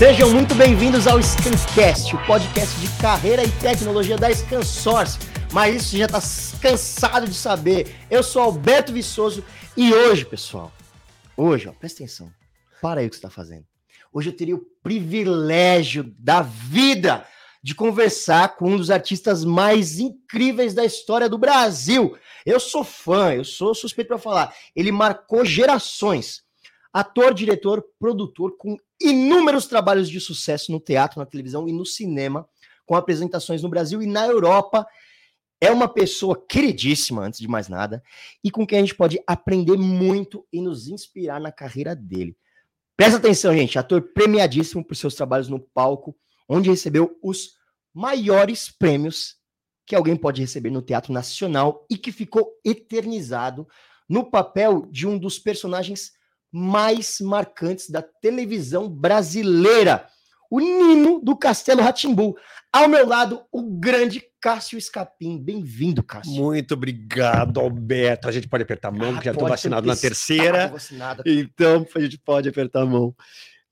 Sejam muito bem-vindos ao Scancast, o podcast de carreira e tecnologia da Scansource. Mas isso já está cansado de saber. Eu sou Alberto Viçoso e hoje, pessoal, hoje, ó, presta atenção, para aí o que você está fazendo. Hoje eu teria o privilégio da vida de conversar com um dos artistas mais incríveis da história do Brasil. Eu sou fã, eu sou suspeito para falar. Ele marcou gerações. Ator, diretor, produtor, com inúmeros trabalhos de sucesso no teatro, na televisão e no cinema, com apresentações no Brasil e na Europa. É uma pessoa queridíssima, antes de mais nada, e com quem a gente pode aprender muito e nos inspirar na carreira dele. Presta atenção, gente. Ator premiadíssimo por seus trabalhos no palco, onde recebeu os maiores prêmios que alguém pode receber no Teatro Nacional e que ficou eternizado no papel de um dos personagens mais marcantes da televisão brasileira, o Nino do Castelo Ratimbu. Ao meu lado, o grande Cássio Escapim. Bem-vindo, Cássio. Muito obrigado, Alberto. A gente pode apertar a mão, ah, já estou vacinado na terceira. Vacinado. Então, a gente pode apertar a mão.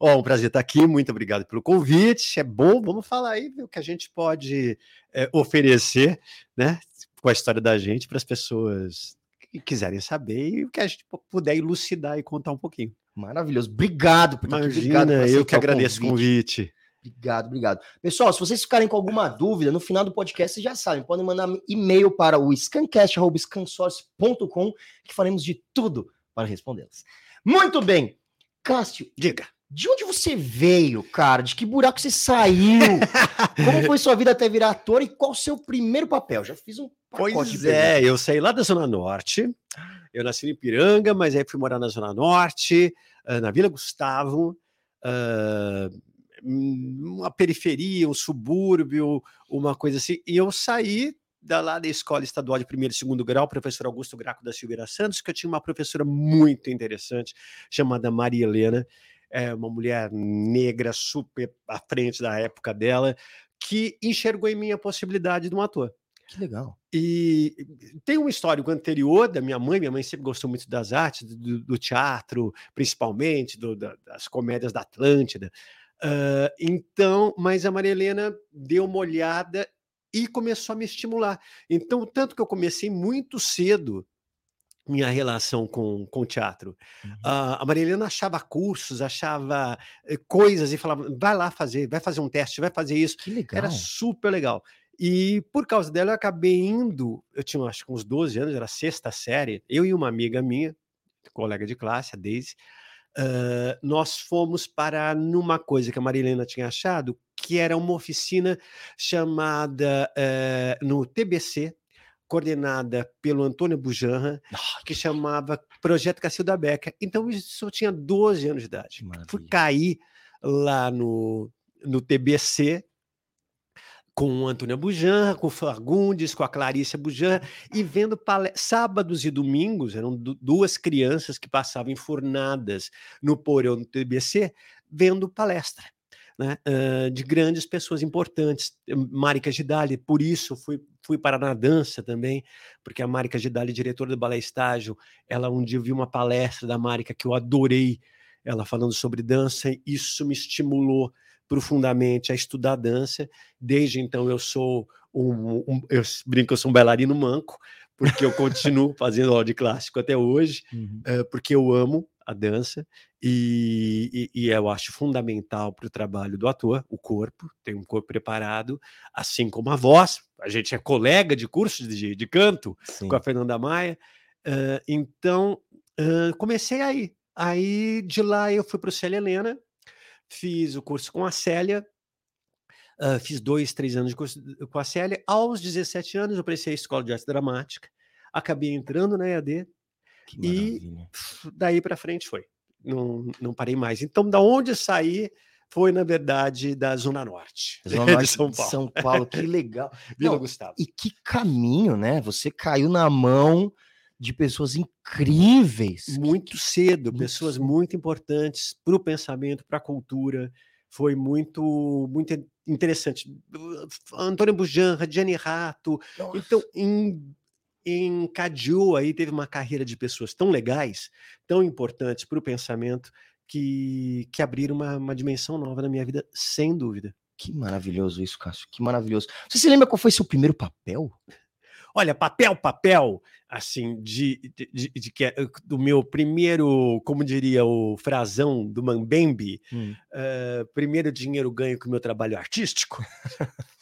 Ó, oh, um prazer estar aqui, muito obrigado pelo convite. É bom, vamos falar aí o que a gente pode é, oferecer, né, com a história da gente para as pessoas que quiserem saber e o que a gente puder elucidar e contar um pouquinho. Maravilhoso. Obrigado por estar aqui. Obrigado eu que agradeço o convite. convite. Obrigado, obrigado. Pessoal, se vocês ficarem com alguma dúvida, no final do podcast vocês já sabem, podem mandar e-mail para o scancast.scansource.com que faremos de tudo para respondê-las. Muito bem. Cássio, diga. De onde você veio, cara? De que buraco você saiu? Como foi sua vida até virar ator e qual o seu primeiro papel? Já fiz um Pois é, eu saí lá da Zona Norte. Eu nasci em Piranga, mas aí fui morar na Zona Norte, na Vila Gustavo, uma periferia, um subúrbio, uma coisa assim. E eu saí da lá da Escola Estadual de Primeiro e Segundo Grau, professor Augusto Graco da Silveira Santos, que eu tinha uma professora muito interessante chamada Maria Helena é uma mulher negra super à frente da época dela, que enxergou em mim a possibilidade de um ator. Que legal. E tem um histórico anterior da minha mãe. Minha mãe sempre gostou muito das artes, do, do teatro, principalmente, do, da, das comédias da Atlântida. Uh, então, mas a Maria Helena deu uma olhada e começou a me estimular. Então, tanto que eu comecei muito cedo minha relação com, com o teatro. Uhum. Uh, a Marilena achava cursos, achava eh, coisas e falava: vai lá fazer, vai fazer um teste, vai fazer isso. Que legal. Era super legal. E por causa dela, eu acabei indo. Eu tinha acho que uns 12 anos, era sexta série. Eu e uma amiga minha, colega de classe, a Daisy, uh, nós fomos para numa coisa que a Marilena tinha achado, que era uma oficina chamada uh, no TBC, coordenada pelo Antônio Bujanra, que chamava Projeto Cacilda Beca. Então, isso eu tinha 12 anos de idade. Maravilha. Fui cair lá no, no TBC com o Antônio Bujanra, com o Fagundes, com a Clarícia Bujanra, e vendo sábados e domingos, eram duas crianças que passavam enfurnadas no porão do TBC, vendo palestra né, uh, de grandes pessoas importantes. Marika Gidali, por isso fui, fui para na dança também, porque a Marika Gidali, diretora do Balé Estágio, ela um dia viu uma palestra da Marika que eu adorei, ela falando sobre dança, e isso me estimulou profundamente a estudar dança. Desde então eu sou um, um eu brinco, eu sou um bailarino manco, porque eu continuo fazendo aula de clássico até hoje, uhum. uh, porque eu amo a dança, e, e, e eu acho fundamental para o trabalho do ator, o corpo, tem um corpo preparado, assim como a voz. A gente é colega de curso de, de canto Sim. com a Fernanda Maia. Uh, então, uh, comecei aí. Aí de lá eu fui para o Célia Helena, fiz o curso com a Célia, uh, fiz dois, três anos de curso com a Célia. Aos 17 anos eu prestei a escola de arte dramática, acabei entrando na EAD, e daí para frente foi. Não, não parei mais. Então, da onde saí foi, na verdade, da Zona Norte. Zona Norte de São Paulo. São Paulo, que legal. Vila não, Gustavo. E que caminho, né? Você caiu na mão de pessoas incríveis. Muito cedo, muito pessoas cedo. muito importantes para o pensamento, para a cultura. Foi muito, muito interessante. Antônio Bujan, Radiane Rato. Nossa. Então, em encadeou aí, teve uma carreira de pessoas tão legais, tão importantes para o pensamento, que, que abriram uma, uma dimensão nova na minha vida, sem dúvida. Que maravilhoso isso, Cássio. Que maravilhoso. Você se lembra qual foi seu primeiro papel? Olha, papel, papel, assim, de, de, de, de que é, do meu primeiro, como diria o frasão do Mambembe, hum. uh, primeiro dinheiro ganho com o meu trabalho artístico,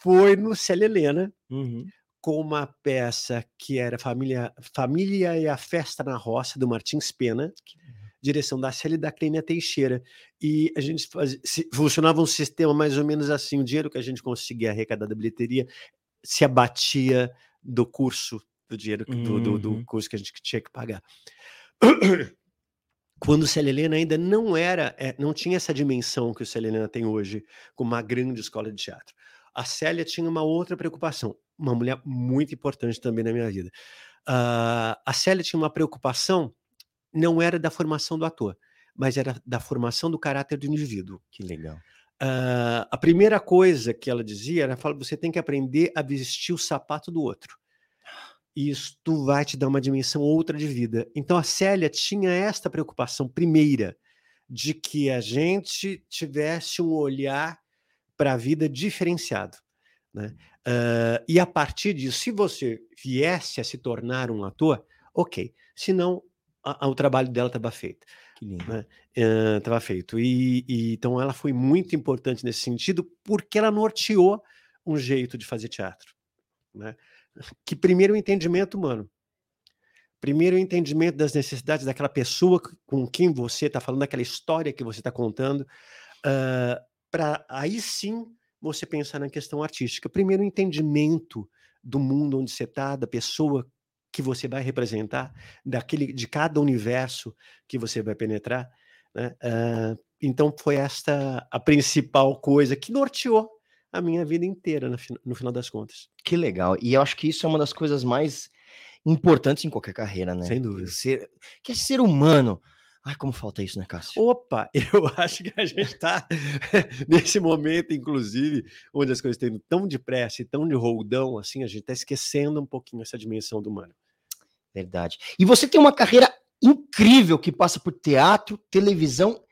foi no Célia Helena, uhum. com uma peça que era Família, Família e a Festa na Roça, do Martins Pena. Direção da Célia e da Clênia Teixeira. E a gente faz, se, funcionava um sistema mais ou menos assim: o dinheiro que a gente conseguia arrecadar da bilheteria se abatia do curso, do dinheiro do, do, do, uhum. curso que a gente tinha que pagar. Quando Célia Helena ainda não era, é, não tinha essa dimensão que o Célia Helena tem hoje, com uma grande escola de teatro. A Célia tinha uma outra preocupação, uma mulher muito importante também na minha vida. Uh, a Célia tinha uma preocupação não era da formação do ator, mas era da formação do caráter do indivíduo. Que legal. Uh, a primeira coisa que ela dizia era: você tem que aprender a vestir o sapato do outro. Isso vai te dar uma dimensão outra de vida. Então a Célia tinha esta preocupação primeira de que a gente tivesse um olhar para a vida diferenciado. Né? Uh, e a partir disso, se você viesse a se tornar um ator, ok. Se não, o trabalho dela estava feito. Que lindo. Né? Estava uh, feito. E, e, então ela foi muito importante nesse sentido, porque ela norteou um jeito de fazer teatro. Né? Que primeiro o entendimento humano. Primeiro o entendimento das necessidades daquela pessoa com quem você está falando, daquela história que você está contando, uh, para aí sim você pensar na questão artística. Primeiro o entendimento do mundo onde você está, da pessoa que você vai representar, daquele, de cada universo que você vai penetrar. Né? Uh, então foi esta a principal coisa que norteou a minha vida inteira no, no final das contas. Que legal. E eu acho que isso é uma das coisas mais importantes em qualquer carreira, né? Sem dúvida. Ser, que é ser humano. Ai, como falta isso, né, Cássio? Opa, eu acho que a gente está nesse momento, inclusive, onde as coisas estão tão depressa e tão de roldão, assim, a gente está esquecendo um pouquinho essa dimensão do humano. Verdade. E você tem uma carreira incrível que passa por teatro, televisão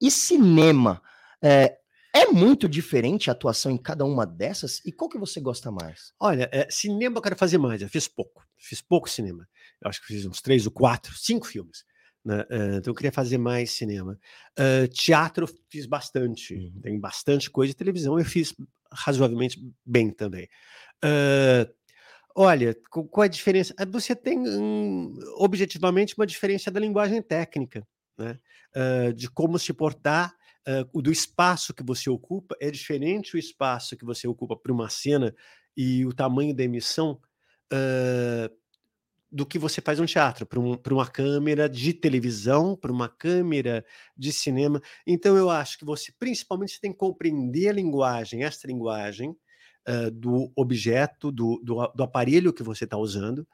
e cinema. É, é muito diferente a atuação em cada uma dessas? E qual que você gosta mais? Olha, é, cinema eu quero fazer mais. Eu fiz pouco. Fiz pouco cinema. Eu acho que fiz uns três ou quatro, cinco filmes. Né? Uh, então eu queria fazer mais cinema. Uh, teatro eu fiz bastante. Uhum. Tem bastante coisa. Televisão eu fiz razoavelmente bem também. Uh, Olha, qual é a diferença? Ah, você tem um, objetivamente uma diferença da linguagem técnica, né? Uh, de como se portar, uh, do espaço que você ocupa. É diferente o espaço que você ocupa para uma cena e o tamanho da emissão uh, do que você faz no teatro, para um, uma câmera de televisão, para uma câmera de cinema. Então, eu acho que você, principalmente, você tem que compreender a linguagem, essa linguagem, uh, do objeto, do, do, do, aparelho que você está usando,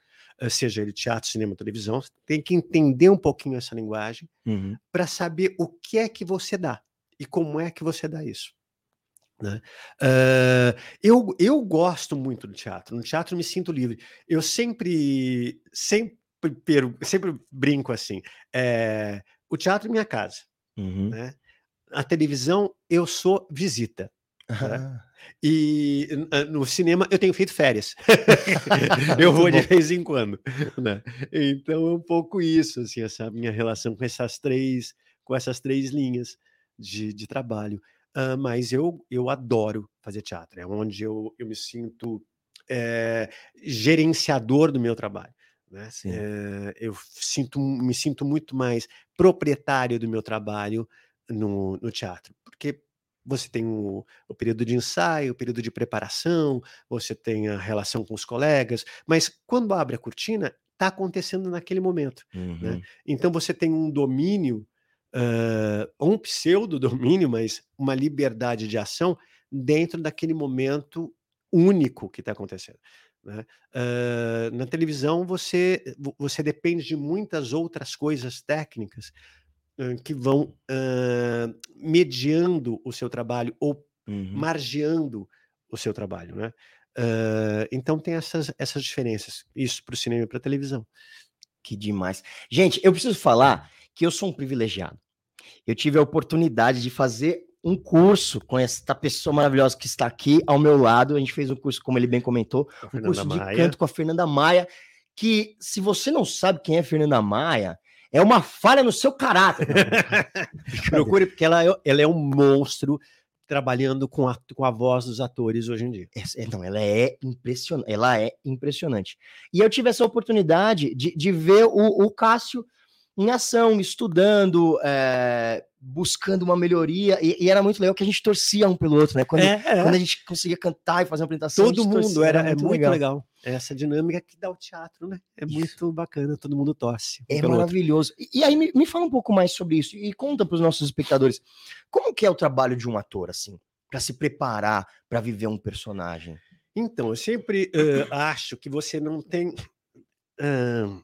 uh, seja ele teatro, cinema, televisão, tem que entender um pouquinho essa linguagem uhum. para saber o que é que você dá e como é que você dá isso. Né? Uh, eu, eu gosto muito do teatro. No teatro me sinto livre. Eu sempre, sempre, sempre brinco assim. É, o teatro é minha casa. Uhum. Né? A televisão eu sou visita. Né? E no cinema eu tenho feito férias. eu vou de vez em quando. Né? Então é um pouco isso, assim, essa minha relação com essas três, com essas três linhas de, de trabalho. Uh, mas eu, eu adoro fazer teatro, é onde eu, eu me sinto é, gerenciador do meu trabalho. Né? É, eu sinto, me sinto muito mais proprietário do meu trabalho no, no teatro, porque você tem o, o, período de ensaio, o período de preparação, você tem a relação com os colegas, mas quando abre a cortina, está acontecendo naquele momento. Né? Uhum. Né? Então você tem um domínio, uh, um pseudo-domínio, mas uma liberdade de ação dentro daquele momento único que está acontecendo. Né? Uh, na televisão você, você depende de muitas outras coisas técnicas que vão uh, mediando o seu trabalho ou uhum. margeando o seu trabalho, né? Uh, então tem essas, essas diferenças, isso para o cinema e para a televisão. Que demais. Gente, eu preciso falar que eu sou um privilegiado. Eu tive a oportunidade de fazer um curso com esta pessoa maravilhosa que está aqui ao meu lado. A gente fez um curso, como ele bem comentou, um curso de Maia. canto com a Fernanda Maia, que se você não sabe quem é Fernanda Maia, é uma falha no seu caráter. Procure, porque ela, é, ela é um monstro trabalhando com a, com a voz dos atores hoje em dia. Então, ela é impressionante. Ela é impressionante. E eu tive essa oportunidade de, de ver o, o Cássio em ação, estudando, é, buscando uma melhoria, e, e, era muito legal que a gente torcia um pelo outro, né? Quando, é, é. quando a gente conseguia cantar e fazer uma apresentação. Todo mundo, torcia, era, era, muito, muito legal. legal. Essa dinâmica que dá o teatro, né? É isso. muito bacana, todo mundo torce. É maravilhoso. E, e, aí, me, me fala um pouco mais sobre isso, e conta para os nossos espectadores, como que é o trabalho de um ator, assim, para se preparar para viver um personagem? Então, eu sempre uh, acho que você não tem... Uh,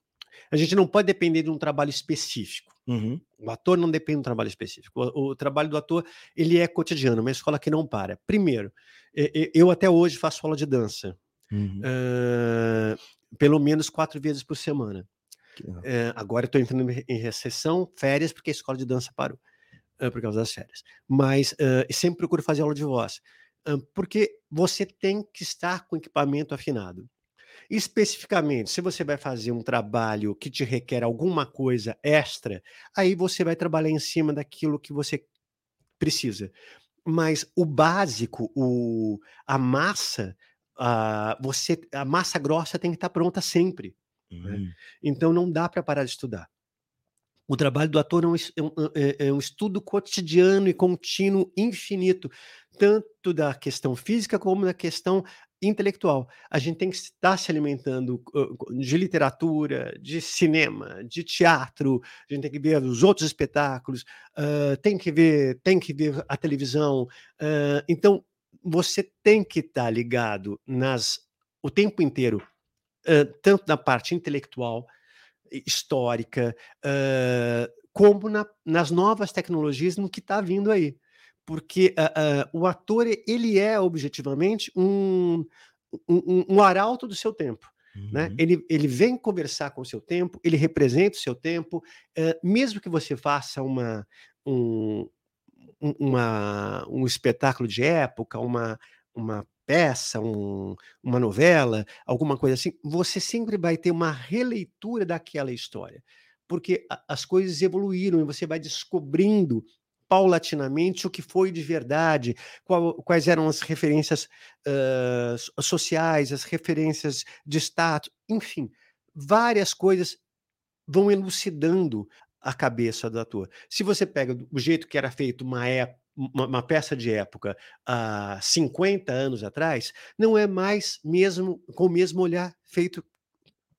a gente não pode depender de um trabalho específico. Uhum. O ator não depende de um trabalho específico. O, o, trabalho do ator ele é cotidiano, uma escola que não para. Primeiro, eu até hoje faço aula de dança, uhum. uh, pelo menos quatro vezes por semana. Uh, agora estou entrando em recessão, férias, porque a escola de dança parou uh, por causa das férias. Mas sempre procuro fazer aula de voz, porque você tem que estar com equipamento afinado. Especificamente, se você vai fazer um trabalho que te requer alguma coisa extra, aí você vai trabalhar em cima daquilo que você precisa. Mas o básico, o, a massa, a, você, a massa grossa tem que estar pronta sempre. Uhum. Né? Então não dá para parar de estudar. O trabalho do ator é um, é, é um, estudo cotidiano e contínuo, infinito, tanto da questão física como da questão intelectual. A gente tem que estar se alimentando de literatura, de cinema, de teatro, a gente tem que ver os outros espetáculos, uh, tem que ver, tem que ver a televisão. Uh, então, você tem que estar ligado nas o tempo inteiro, uh, tanto na parte intelectual, histórica, como na, nas novas tecnologias no que está vindo aí porque uh, uh, o ator ele é objetivamente um, um, um arauto do seu tempo. Né? Uhum. Né? Ele, ele vem conversar com o seu tempo, ele representa o seu tempo, uh, mesmo que você faça uma, um, uma, um espetáculo de época, uma, uma peça, um, uma novela, alguma coisa assim, você sempre vai ter uma releitura daquela história, porque a, as coisas evoluíram e você vai descobrindo paulatinamente o que foi de verdade, qual, quais eram as referências uh, sociais, as referências de status, enfim, várias coisas vão elucidando a cabeça do ator. Se você pega o jeito que era feito uma, uma, uma, peça de época há 50 anos atrás, não é mais mesmo com o mesmo olhar feito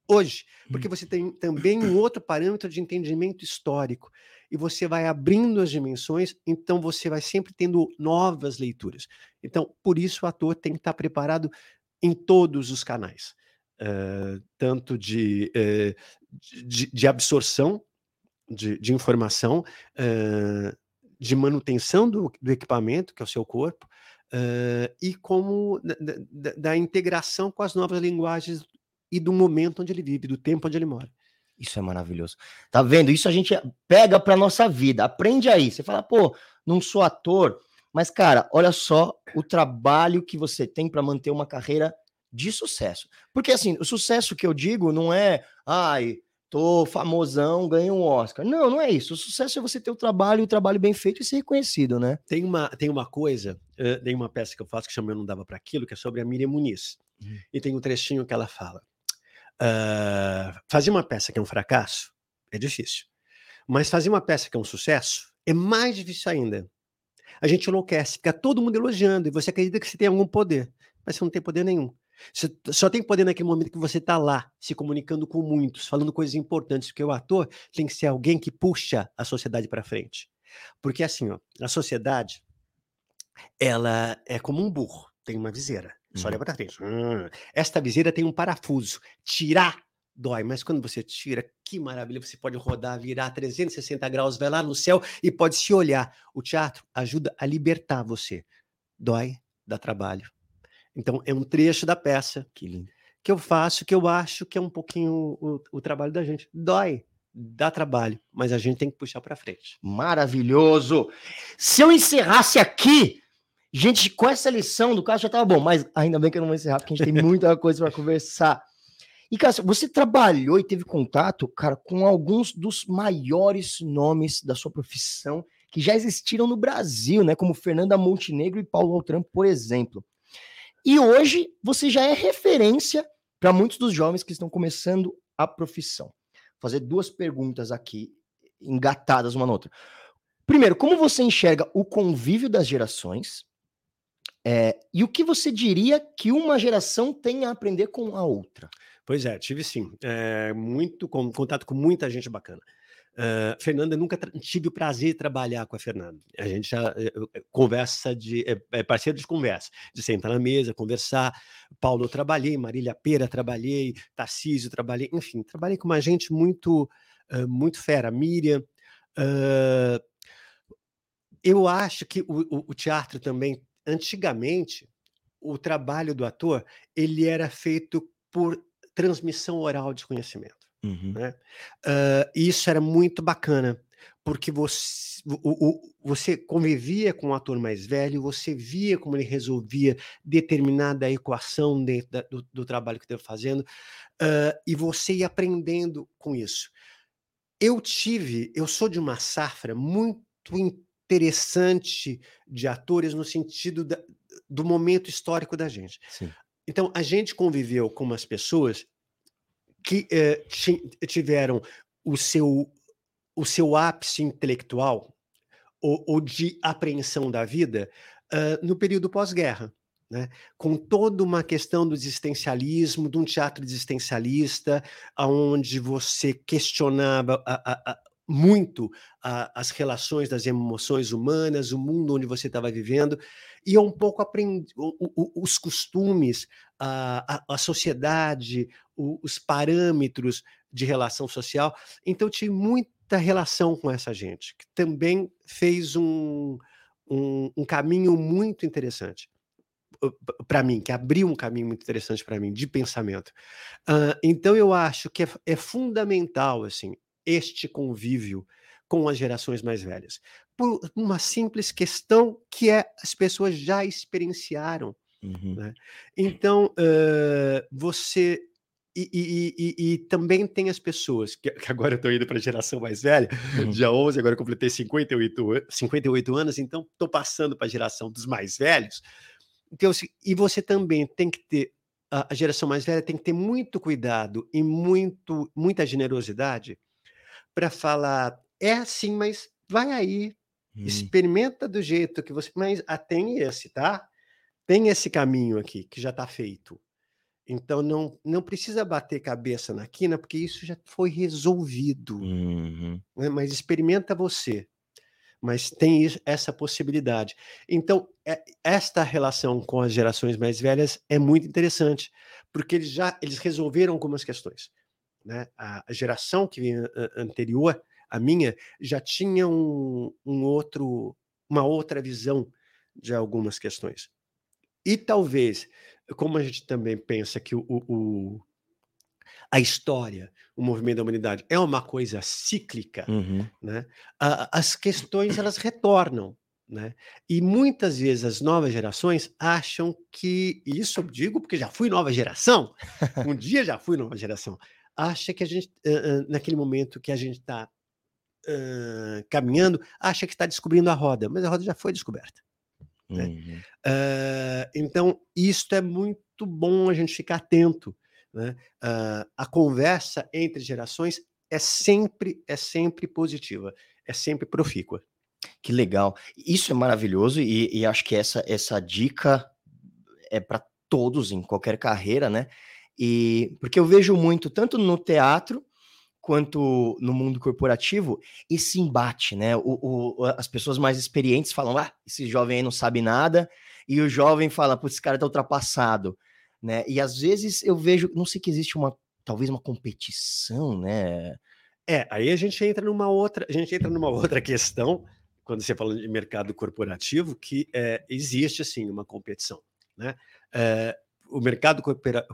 hoje, porque você tem também um outro parâmetro de entendimento histórico e você vai abrindo as dimensões, então você vai sempre tendo novas leituras. Então, por isso o ator tem que estar preparado em todos os canais, uh, tanto de, uh, de, de, absorção de, de informação, uh, de manutenção do, do, equipamento, que é o seu corpo, e como da, da, da integração com as novas linguagens e do momento onde ele vive, do tempo onde ele mora. Isso é maravilhoso. Tá vendo? Isso a gente pega para nossa vida. Aprende aí. Você fala, pô, não sou ator, mas cara, olha só o trabalho que você tem para manter uma carreira de sucesso. Porque assim, o sucesso que eu digo não é, ai, tô famosão, ganhei um Oscar. Não, não é isso. O sucesso é você ter o trabalho, o trabalho bem feito e ser reconhecido, né? Tem uma, tem uma coisa, uh, tem uma peça que eu faço que chama Eu Não Dava para Aquilo, que é sobre a Miriam Muniz. Uhum. E tem um trechinho que ela fala. Uh, fazer uma peça que é um fracasso é difícil. Mas fazer uma peça que é um sucesso é mais difícil ainda. A gente enlouquece, fica todo mundo elogiando e você acredita que você tem algum poder, mas você não tem poder nenhum. Você só tem poder naquele momento que você está lá, se comunicando com muitos, falando coisas importantes, porque o ator tem que ser alguém que puxa a sociedade para frente. Porque assim, ó, a sociedade, ela é como um burro, tem uma viseira. Só olha para frente. Hum, esta viseira tem um parafuso. Tirar dói, mas quando você tira, que maravilha, você pode rodar, virar 360 graus, vai lá no céu e pode se olhar. O teatro ajuda a libertar você. Dói, dá trabalho. Então, é um trecho da peça que, que eu faço, que eu acho que é um pouquinho o, o trabalho da gente. Dói, dá trabalho, mas a gente tem que puxar para frente. Maravilhoso. Se eu encerrasse aqui, gente, com essa lição do caso já tava bom, mas ainda bem que eu não vou encerrar, porque a gente tem muita coisa para conversar. E, Cássio, você trabalhou e teve contato, cara, com alguns dos maiores nomes da sua profissão que já existiram no Brasil, né? Como Fernanda Montenegro e Paulo Altran, por exemplo. E hoje você já é referência para muitos dos jovens que estão começando a profissão. Vou fazer duas perguntas aqui, engatadas uma na outra. Primeiro, como você enxerga o convívio das gerações? É, e o que você diria que uma geração tem a aprender com a outra? Pois é, tive sim. É, muito com, contato com muita gente bacana. Uh, Fernanda, nunca tive o prazer de trabalhar com a Fernanda. A gente já uh, conversa de. É, é, parceiro de conversa, de sentar na mesa, conversar. Paulo, eu trabalhei, Marília Pera, trabalhei, Tarcísio, trabalhei, enfim, trabalhei com uma gente muito, uh, muito fera. Miriam. eu acho que o, o, o teatro também, antigamente, o trabalho do ator ele era feito por transmissão oral de conhecimento. Uhum. Né? Uh, isso era muito bacana, porque você, o, o, você convivia com um ator mais velho, você via como ele resolvia determinada equação dentro da, do, do, trabalho que estava fazendo, uh, e você ia aprendendo com isso. Eu tive, eu sou de uma safra muito interessante de atores no sentido da, do momento histórico da gente. Sim. Então, a gente conviveu com umas pessoas que eh, tiveram o seu, o seu ápice intelectual ou, ou de apreensão da vida uh, no período pós-guerra. Né? com toda uma questão do existencialismo, de um teatro existencialista, onde você questionava a, a, a, muito as relações das emoções humanas, o mundo onde você estava vivendo, e um pouco os costumes, a, a, sociedade, os parâmetros de relação social. Então, eu tive muita relação com essa gente, que também fez um, um, um caminho muito interessante para mim, que abriu um caminho muito interessante para mim de pensamento. Uh, então eu acho que é, é, fundamental assim este convívio com as gerações mais velhas, por uma simples questão que é as pessoas já experienciaram. Uhum. Né? Então uh, você e, e, e, e, também tem as pessoas, que, agora eu estou indo para a geração mais velha, uhum. dia 11, agora eu completei 58, 58 anos, então estou passando para a geração dos mais velhos. Então, e você também tem que ter, a, geração mais velha tem que ter muito cuidado e muito, muita generosidade para falar, é assim, mas vai aí, hum. experimenta do jeito que você. Mas ah, tem esse, tá? Tem esse caminho aqui que já está feito. Então não, não precisa bater cabeça na quina, porque isso já foi resolvido. Uhum. Né? Mas experimenta você. Mas tem isso, essa possibilidade. Então, é, esta relação com as gerações mais velhas é muito interessante, porque eles já eles resolveram algumas questões. Né? A, a geração que vinha anterior, a minha, já tinha um, um outro, uma outra visão de algumas questões. E talvez como a gente também pensa que o, o, a história, o movimento da humanidade é uma coisa cíclica, uhum. né? as questões elas retornam. Né? E muitas vezes as novas gerações acham que, isso eu digo porque já fui nova geração, um dia já fui nova geração, acha que a gente, naquele momento que a gente está uh, caminhando, acha que está descobrindo a roda, mas a roda já foi descoberta. Né? Uhum. Uh, então, isso é muito bom a gente ficar atento. Né? Uh, a conversa entre gerações é sempre, é sempre positiva, é sempre profícua. Que legal. Isso é maravilhoso e, e acho que essa, essa dica é para todos em qualquer carreira, né? E porque eu vejo muito, tanto no teatro quanto no mundo corporativo, esse embate, né? O, o, as pessoas mais experientes falam, ah, esse jovem aí não sabe nada, e o jovem fala, putz, esse cara tá ultrapassado, né? E às vezes eu vejo, não sei que existe uma, talvez uma competição, né? É, aí a gente entra numa outra, a gente entra numa outra questão, quando você fala de mercado corporativo, que é, existe, assim, uma competição, né? É, o mercado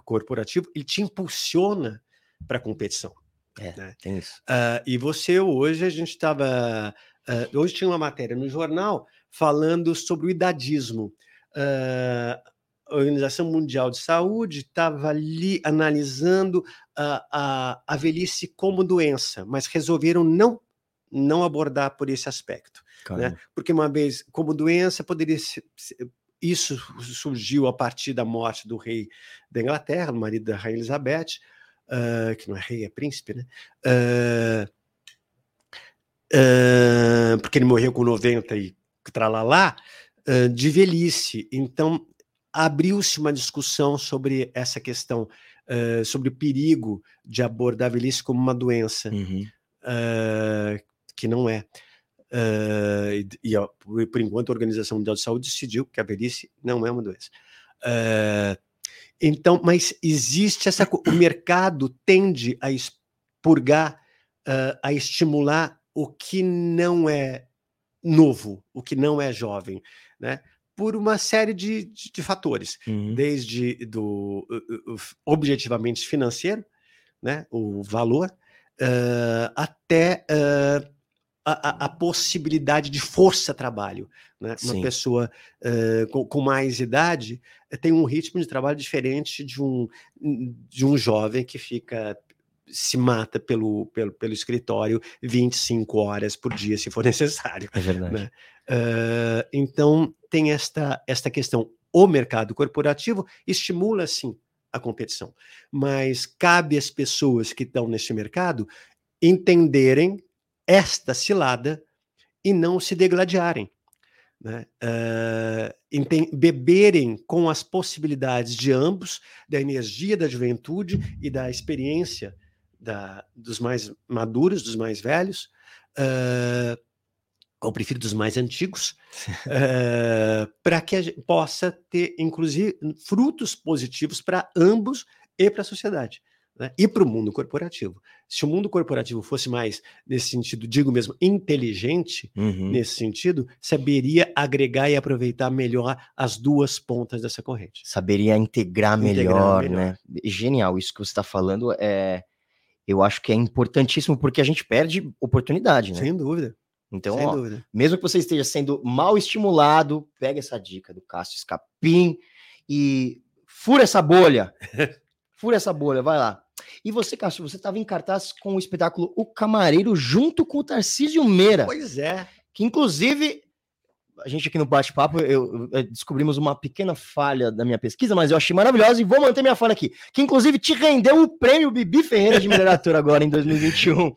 corporativo, ele te impulsiona para a competição É, né? tem isso. Uh, e você hoje, a gente estava. Uh, hoje tinha uma matéria no jornal falando sobre o idadismo. Uh, a Organização Mundial de Saúde estava ali analisando a, a, velhice como doença, mas resolveram não, não abordar por esse aspecto. Né? Porque uma vez, como doença, poderia ser, isso surgiu a partir da morte do rei da Inglaterra, do marido da rainha Elizabeth, uh, que não é rei, é príncipe, né? Uh, porque ele morreu com 90 e tralalá, uh, de velhice. Então, abriu-se uma discussão sobre essa questão, sobre o perigo de abordar a velhice como uma doença, uhum. que não é. Uh, e, e ó, por, por, enquanto a Organização Mundial de Saúde decidiu que a velhice não é uma doença. Uh, então, mas existe essa. O mercado tende a expurgar, uh, a estimular o que não é novo, o que não é jovem, né? Por uma série de, de, de fatores, uhum. desde do uh, uh, objetivamente financeiro, né? O valor, até a, a, possibilidade de força-trabalho. Né? Uma pessoa uh, com, com, mais idade eh, tem um ritmo de trabalho diferente de um, de um jovem que fica se mata pelo, pelo, pelo escritório 25 horas por dia, se for necessário. É verdade. Né? Uh, então, tem esta, esta questão. O mercado corporativo estimula, sim, a competição, mas cabe às pessoas que estão neste mercado entenderem esta cilada e não se degladiarem. Né? Uh, beberem com as possibilidades de ambos, da energia da juventude e da experiência da, dos mais maduros, dos mais velhos, uh, ou prefiro dos mais antigos, uh, para que a gente possa ter, inclusive, frutos positivos para ambos e para a sociedade né? e para o mundo corporativo. Se o mundo corporativo fosse mais, nesse sentido, digo mesmo, inteligente, uhum. nesse sentido, saberia agregar e aproveitar melhor as duas pontas dessa corrente. Saberia integrar, melhor, integrar melhor, né? Genial, isso que você está falando é. Eu acho que é importantíssimo porque a gente perde oportunidade, né? Sem dúvida. Então, ó, mesmo que você esteja sendo mal estimulado, pega essa dica do Cássio Escapim e fura essa bolha. fura essa bolha, vai lá. E você, Cássio, você estava em cartaz com o espetáculo O Camareiro junto com o Tarcísio Meira. Pois é. Que inclusive a gente aqui no bate-papo, eu, eu, descobrimos uma pequena falha da minha pesquisa, mas eu achei maravilhosa e vou manter minha falha aqui. Que inclusive te rendeu o prêmio Bibi Ferreira de literatura agora em 2021.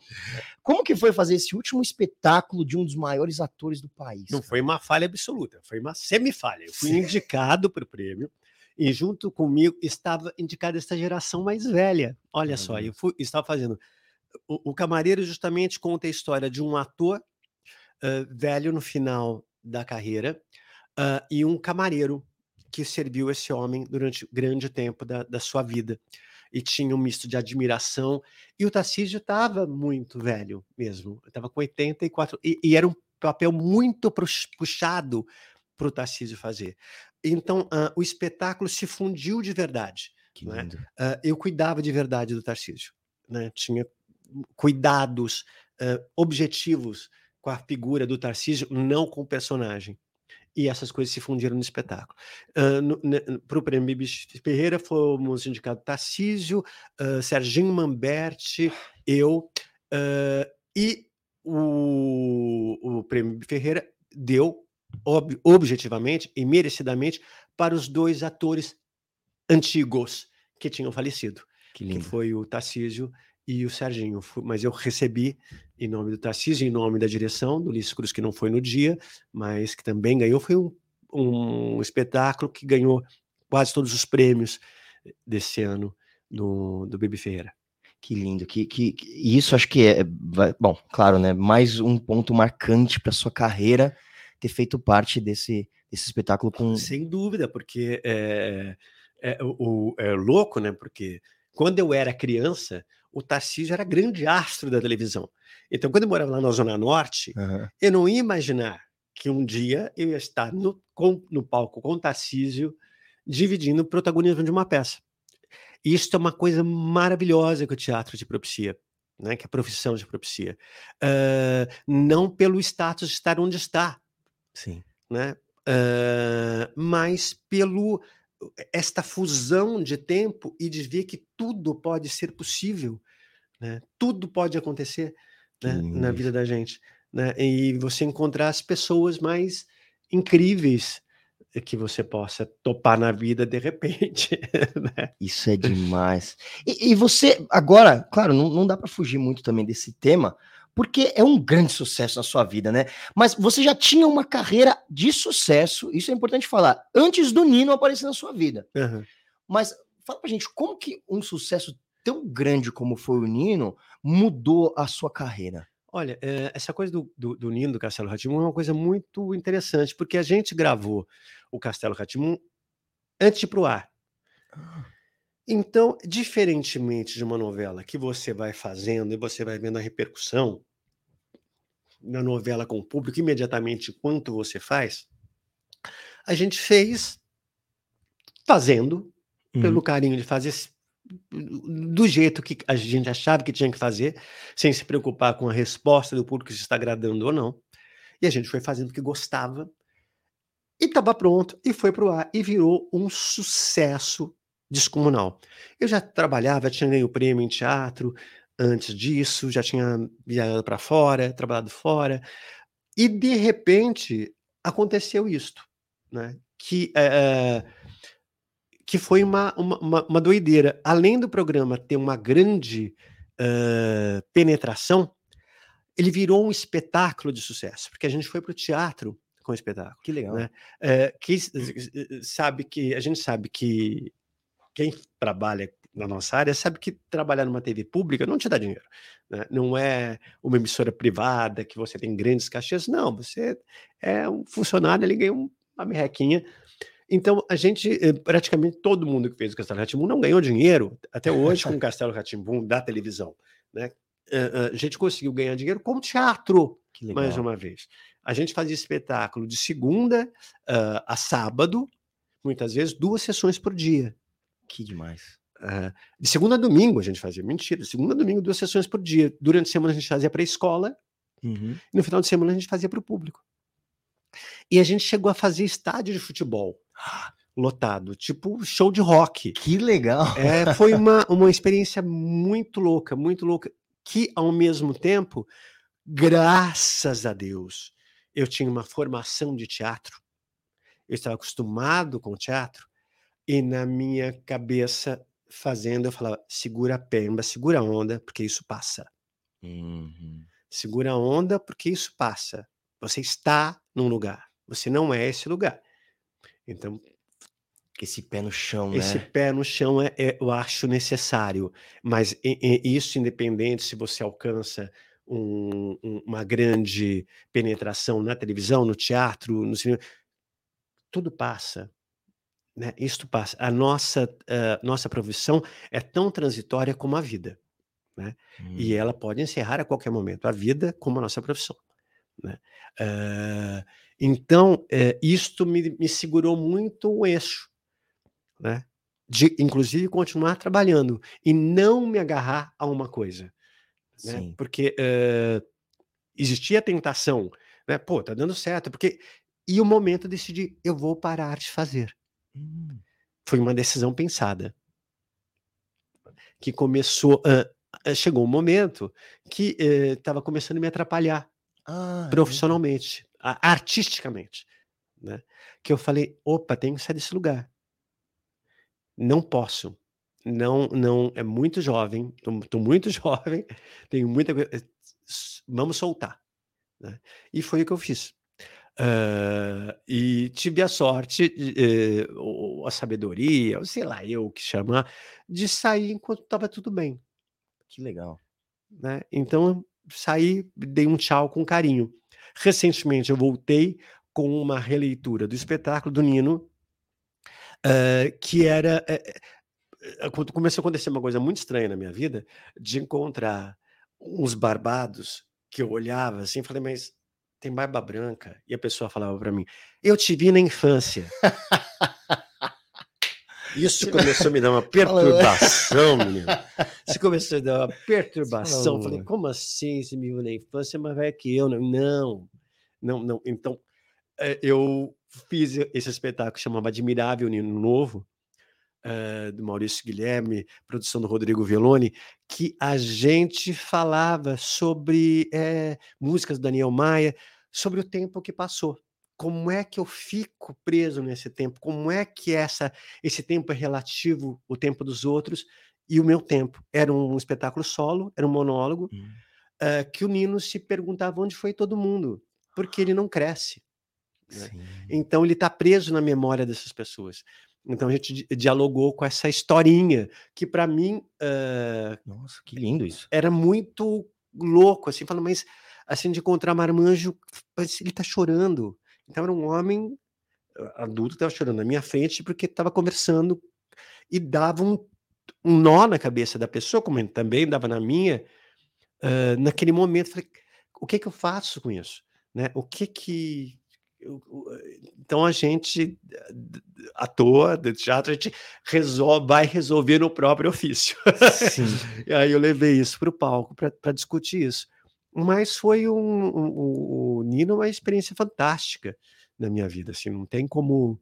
Como que foi fazer esse último espetáculo de um dos maiores atores do país? Não foi uma falha absoluta, foi uma semifalha. Eu fui indicado para o prêmio. E junto comigo estava indicada esta geração mais velha. Olha só, eu fui, estava fazendo. O, o Camareiro justamente conta a história de um ator uh, velho no final da carreira uh, e um camareiro que serviu esse homem durante grande tempo da, da sua vida. E tinha um misto de admiração. E o Tarcísio estava muito velho mesmo. Estava com 84. E, e era um papel muito puxado para o Tarcísio fazer. Então, uh, o espetáculo se fundiu de verdade. Né? Uh, eu cuidava de verdade do Tarcísio. Né? Tinha cuidados uh, objetivos com a figura do Tarcísio, não com o personagem. E essas coisas se fundiram no espetáculo. Uh, Para o Prêmio Bibi Ferreira, fomos indicados Tarcísio, Serginho Mamberti, eu, e o, o Prêmio Ferreira deu ob objetivamente e merecidamente para os dois atores antigos que tinham falecido, que, que foi o Tarcísio e o Serginho. Mas eu recebi em nome do Tarcísio, em nome da direção do Ulisses Cruz, que não foi no dia, mas que também ganhou. Foi um, um espetáculo que ganhou quase todos os prêmios desse ano do, do Baby Ferreira. Que lindo, que, que, que isso acho que é, bom, claro, né? Mais um ponto marcante para sua carreira ter feito parte desse, desse espetáculo com. Sem dúvida, porque é, é, o, é louco, né? Porque quando eu era criança, o Tarcísio era grande astro da televisão. Então, quando eu morava lá na Zona Norte, uhum. eu não ia imaginar que um dia eu ia estar no, com, no palco com o Tarcísio dividindo o protagonismo de uma peça. E isso é uma coisa maravilhosa que o teatro te propicia. né, que a profissão te propicia. Uh, não pelo status de estar onde está. Sim. Né? Uh, mas pelo esta fusão de tempo e de ver que tudo pode ser possível, né? tudo pode acontecer né? na vida da gente. Né? E você encontrar as pessoas mais incríveis que você possa topar na vida de repente. Né? Isso é demais. E, e, você, agora, claro, não, não dá para fugir muito também desse tema, porque é um grande sucesso na sua vida, né? Mas você já tinha uma carreira de sucesso, isso é importante falar, antes do Nino aparecer na sua vida. Uhum. Mas fala pra gente, como que um sucesso tão grande como foi o Nino mudou a sua carreira? Olha, é, essa coisa do, do, do Nino do Castelo Ratimum é uma coisa muito interessante, porque a gente gravou o Castelo Ratimum antes de ir pro ar. Ah. Então, diferentemente de uma novela que você vai fazendo e você vai vendo a repercussão na novela com o público imediatamente quanto você faz, a gente fez fazendo, uhum. pelo carinho de fazer do jeito que a gente achava que tinha que fazer, sem se preocupar com a resposta do público se está agradando ou não. E a gente foi fazendo o que gostava e estava pronto e foi para o ar e virou um sucesso descomunal. Eu já trabalhava, tinha ganho prêmio em teatro antes disso, já tinha viajado para fora, trabalhado fora, e de repente aconteceu isto, né? Que, é, que foi uma, uma, uma, doideira. Além do programa ter uma grande uh, penetração, ele virou um espetáculo de sucesso, porque a gente foi para o teatro com o espetáculo. Que legal. Né? É, que sabe que a gente sabe que quem trabalha na nossa área sabe que trabalhar numa TV pública não te dá dinheiro. Né? Não é uma emissora privada que você tem grandes cachês, não. Você é um funcionário, ele ganha uma merrequinha. Então, a gente, eh, praticamente todo mundo que fez o Castelo Ratimbum não ganhou dinheiro até hoje com o Castelo Ratimbum da televisão. Né? A gente conseguiu ganhar dinheiro com teatro, mais uma vez. A gente fazia espetáculo de segunda uh, a sábado, muitas vezes duas sessões por dia. Que demais. Uh, de segunda a domingo a gente fazia, mentira, de segunda a domingo, duas sessões por dia. Durante a semana a gente fazia para a escola, uhum. e no final de semana a gente fazia para o público. E a gente chegou a fazer estádio de futebol lotado, tipo show de rock. Que legal! É, foi uma, uma experiência muito louca, muito louca, que ao mesmo tempo, graças a Deus, eu tinha uma formação de teatro, eu estava acostumado com teatro, e na minha cabeça, fazendo, eu falava: segura a perna, segura a onda, porque isso passa. Uhum. Segura a onda, porque isso passa. Você está num lugar, você não é esse lugar. Então. Esse pé no chão, esse né? pé no chão é, é eu acho necessário, mas isso independente se você alcança um, uma grande penetração na televisão, no teatro, no cinema, tudo passa né? Isto passa. A nossa, uh, nossa profissão é tão transitória como a vida. Né? Hum. E ela pode encerrar a qualquer momento, a vida como a nossa profissão. Né? Uh, então, uh, isto me, me, segurou muito o eixo, né? de inclusive continuar trabalhando e não me agarrar a uma coisa. Né? Porque uh, existia a tentação, né? pô, tá dando certo, porque. E o momento de decidir, eu vou parar de fazer. Hum. Foi uma decisão pensada. Que começou. Uh, chegou um momento que estava uh, começando a me atrapalhar ah, profissionalmente, é. artisticamente. Né? Que eu falei: opa, tenho que sair desse lugar. Não posso. Não, não, é muito jovem, estou muito jovem, tenho muita coisa. Eh, vamos soltar. Né? E foi o que eu fiz. Uh, e tive a sorte, uh, ou a sabedoria, ou sei lá, eu que chamar, de sair enquanto estava tudo bem. Que legal. Né? Então, saí, dei um tchau com carinho. Recentemente, eu voltei com uma releitura do espetáculo do Nino, uh, que era. quando começou a acontecer uma coisa muito estranha na minha vida, de encontrar uns barbados que eu olhava assim e falei, mas tem barba branca. E a pessoa falava para mim: Eu te vi na infância. Isso começou a me dar uma perturbação, menino. Isso começou a dar uma perturbação. Falei, como assim se me viu na infância, mas vai que eu? Não, não, não. Então, é, eu fiz esse espetáculo que chamava Admirável Nino Novo, uh, do Maurício Guilherme, produção do Rodrigo Veloni, que a gente falava sobre é, músicas do Daniel Maia, sobre o tempo que passou. Como é que eu fico preso nesse tempo? Como é que essa, esse tempo é relativo o tempo dos outros e o meu tempo? Era um espetáculo solo, era um monólogo, hum. uh, que o Nino se perguntava onde foi todo mundo, porque ele não cresce. Né? Então ele está preso na memória dessas pessoas. Então a gente dialogou com essa historinha que para mim uh, nossa que lindo isso. era muito louco assim falando mas assim de encontrar marmanjo ele está chorando. Então era um homem adulto que estava chorando na minha frente porque estava conversando e dava um, um, nó na cabeça da pessoa como também dava na minha uh, naquele momento. Falei o que que eu faço com isso? Né? O que que então a gente, à toa, do teatro, a gente resolve, vai resolver no próprio ofício. e aí eu levei isso para o palco para discutir isso. Mas foi um, um, o Nino uma experiência fantástica na minha vida. Assim, não tem como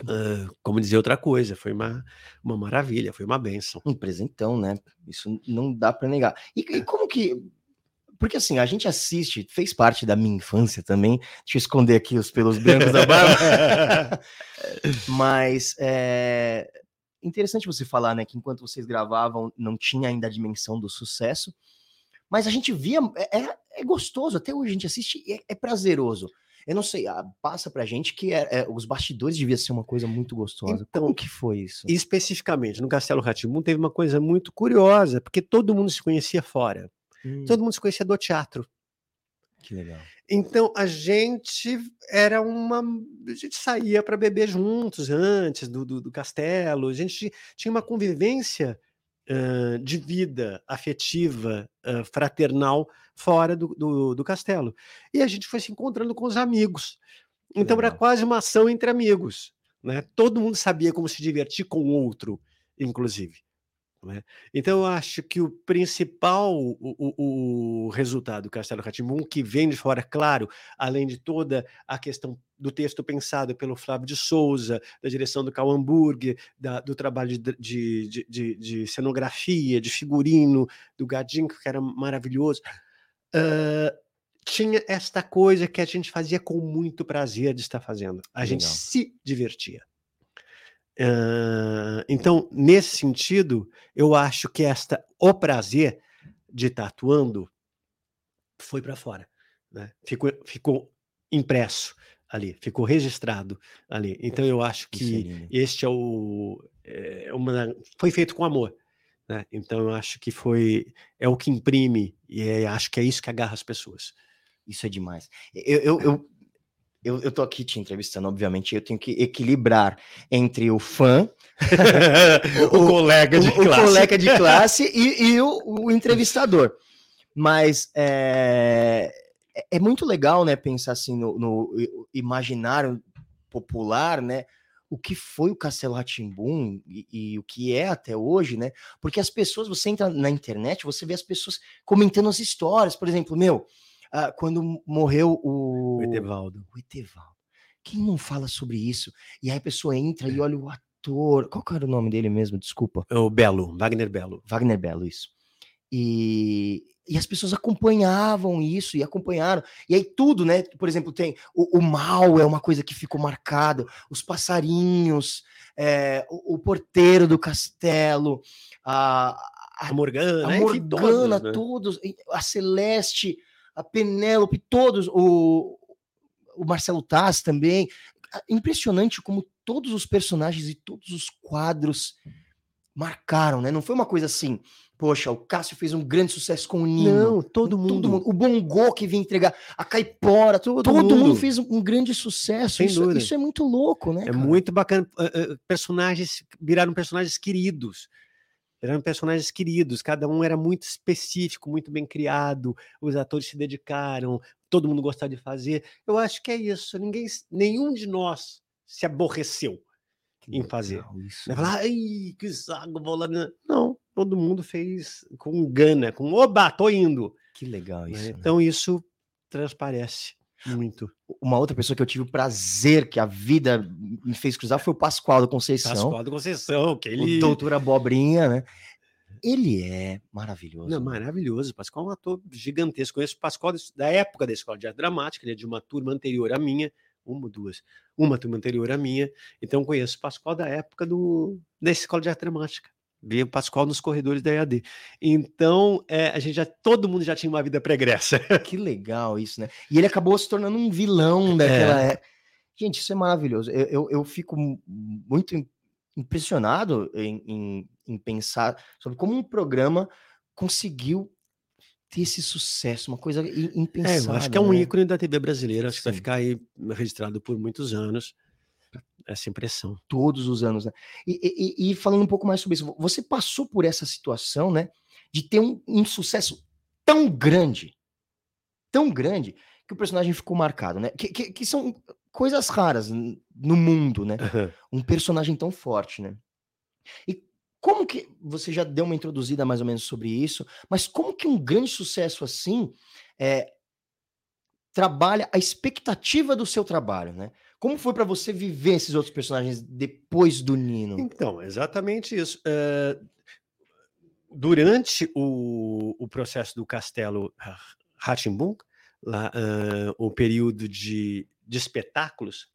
Uh, como dizer outra coisa, foi uma, uma maravilha, foi uma benção. Um presentão, né? Isso não dá para negar. E, e, como que porque assim, a gente assiste, fez parte da minha infância também. Deixa eu esconder aqui os pelos brancos da barba. Mas é interessante você falar, né, que enquanto vocês gravavam, não tinha ainda a dimensão do sucesso. Mas a gente via, é, é, é gostoso, até hoje a gente assiste e é, é prazeroso. Eu não sei, ah, passa pra gente que é, é, os bastidores devia ser uma coisa muito gostosa. Então, Como que foi isso? Especificamente, no Castelo Ratimum teve uma coisa muito curiosa, porque todo mundo se conhecia fora. Hum. Todo mundo se conhecia do teatro. Que legal. Então a gente era uma. A gente saía para beber juntos antes do, do, do, castelo, a gente tinha uma convivência uh, de vida afetiva, uh, fraternal, fora do, do, do, castelo. E a gente foi se encontrando com os amigos. Então legal. era quase uma ação entre amigos. Né? Todo mundo sabia como se divertir com o outro, inclusive. Né? Então, eu acho que o principal o, o, o resultado do Castelo Ratimbum, que vem de fora, claro, além de toda a questão do texto pensado pelo Flávio de Souza, da direção do Cal Hamburger, da, do trabalho de, de, de, de, cenografia, de figurino, do Gadinho, que era maravilhoso, uh, tinha esta coisa que a gente fazia com muito prazer de estar fazendo. A Legal. gente se divertia então, nesse sentido, eu acho que esta o prazer de estar atuando foi para fora, né? ficou, ficou impresso ali, ficou registrado ali. Então, eu acho que é este é o é uma, foi feito com amor. Né? Então, eu acho que foi é o que imprime e é, acho que é isso que agarra as pessoas. Isso é demais. Eu, eu, eu eu, eu tô aqui te entrevistando, obviamente, eu tenho que equilibrar entre o fã, o, o, colega de o, classe, o colega de classe e, e o, o, entrevistador. Mas é, é muito legal, né, pensar assim no, no imaginário popular, né? o que foi o Castelo Ratimbum e, e, o que é até hoje, né? Porque as pessoas, você entra na internet, você vê as pessoas comentando as histórias, por exemplo, meu, ah, quando morreu o... o Etevaldo. O Etevaldo. Quem não fala sobre isso? E aí a pessoa entra e olha o ator. Qual que era o nome dele mesmo? Desculpa. É o Belo, Wagner Belo. Wagner Belo, isso. E, e as pessoas acompanhavam isso e acompanharam. E aí tudo, né? Por exemplo, tem o, o mal é uma coisa que ficou marcado, os passarinhos, é, o, o, porteiro do castelo, a, a, a Morgana, a? Morgana, todos, né? todos, a Celeste a Penélope, todos, o, o Marcelo Taz também. Impressionante como todos os personagens e todos os quadros marcaram, né? Não foi uma coisa assim, poxa, o Cássio fez um grande sucesso com o Nino. Não, todo mundo. Todo mundo o Bongo que vinha entregar, a Caipora, todo, todo mundo. mundo. fez um, grande sucesso. Isso, isso, é muito louco, né? É cara? muito bacana. Personagens viraram personagens queridos eram personagens queridos, cada um era muito específico, muito bem criado, os atores se dedicaram, todo mundo gostava de fazer. Eu acho que é isso, ninguém, nenhum de nós se aborreceu. em fazer. Isso, né? Falar, ai, que saco, vou lá. Não, todo mundo fez com gana, com oba, tô indo. Que legal isso. Né? Então isso transparece muito. Uma outra pessoa que eu tive o prazer que a vida me fez cruzar foi o Pascoal da Conceição. Pascoal da Conceição, que ele. O doutor Abobrinha, né? Ele é maravilhoso. Não, maravilhoso. Pascoal é um ator gigantesco. Conheço o Pascoal da época da Escola de Arte Dramática, ele é de uma turma anterior à minha, uma, duas, uma turma anterior à minha. Então conheço o Pascoal da época do, da Escola de Arte Dramática. Vi o Pascoal nos corredores da EAD. Então, é, a gente já, todo mundo já tinha uma vida pregressa. Que legal isso, né? E ele acabou se tornando um vilão daquela é. Gente, isso é maravilhoso. Eu, eu, eu fico muito impressionado em, em, em, pensar sobre como um programa conseguiu ter esse sucesso, uma coisa impensável. É, eu acho que é um né? ícone da TV brasileira, acho Sim. que vai ficar aí registrado por muitos anos essa impressão. Todos os anos, né? E, e, e, falando um pouco mais sobre isso, você passou por essa situação, né? De ter um, um, sucesso tão grande, tão grande, que o personagem ficou marcado, né? Que, que, que são coisas raras no mundo, né? Uhum. Um personagem tão forte, né? E como que você já deu uma introduzida mais ou menos sobre isso, mas como que um grande sucesso assim é, trabalha a expectativa do seu trabalho, né? Como foi para você viver esses outros personagens depois do Nino? Então, exatamente isso. Uh, durante o, o, processo do Castelo Ratimbun, lá, uh, o período de, de espetáculos,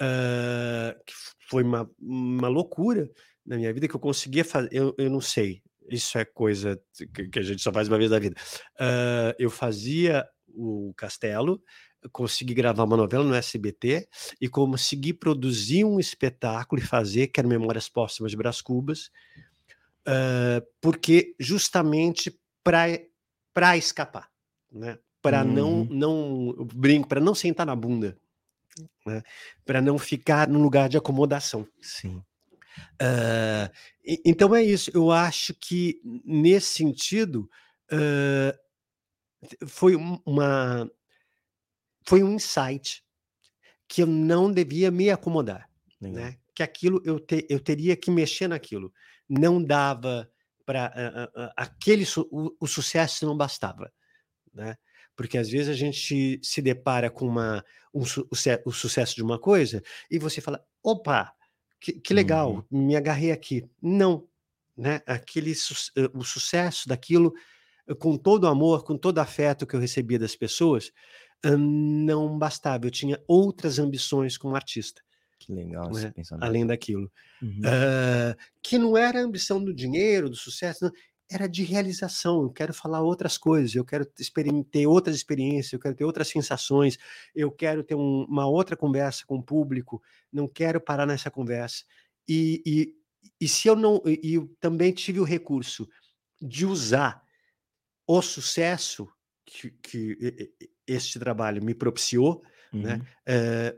uh, que foi uma, uma loucura na minha vida, que eu conseguia fazer, eu, eu não sei, isso é coisa que, que a gente só faz uma vez na vida. eu fazia o Castelo, consegui gravar uma novela no SBT e consegui produzir um espetáculo e fazer, que era Memórias Póstumas de Brás Cubas, uh, porque justamente para escapar, né? para uhum. não, não brinco, para não sentar na bunda, né? para não ficar num lugar de acomodação. Sim. Uh, e, então é isso. Eu acho que nesse sentido uh, foi uma foi um insight que eu não devia me acomodar, né? Que aquilo eu, te, eu teria que mexer naquilo. Não dava para uh, uh, aquele su, o, o, sucesso não bastava, né? Porque às vezes a gente se depara com uma um, o, o, sucesso de uma coisa e você fala, opa, que, que legal, uhum. me agarrei aqui. Não, né? Aquele su, o sucesso daquilo com todo o amor, com todo o afeto que eu recebia das pessoas, não bastava, eu tinha outras ambições como artista. Que legal, né? além daquilo. Uhum. Uh, que não era ambição do dinheiro, do sucesso, não, era de realização. Eu quero falar outras coisas, eu quero ter outras experiências, eu quero ter outras sensações, eu quero ter um, uma outra conversa com o público, não quero parar nessa conversa. E, e, e se eu não. E eu também tive o recurso de usar o sucesso que, que este trabalho me propiciou, né, uhum. né? É,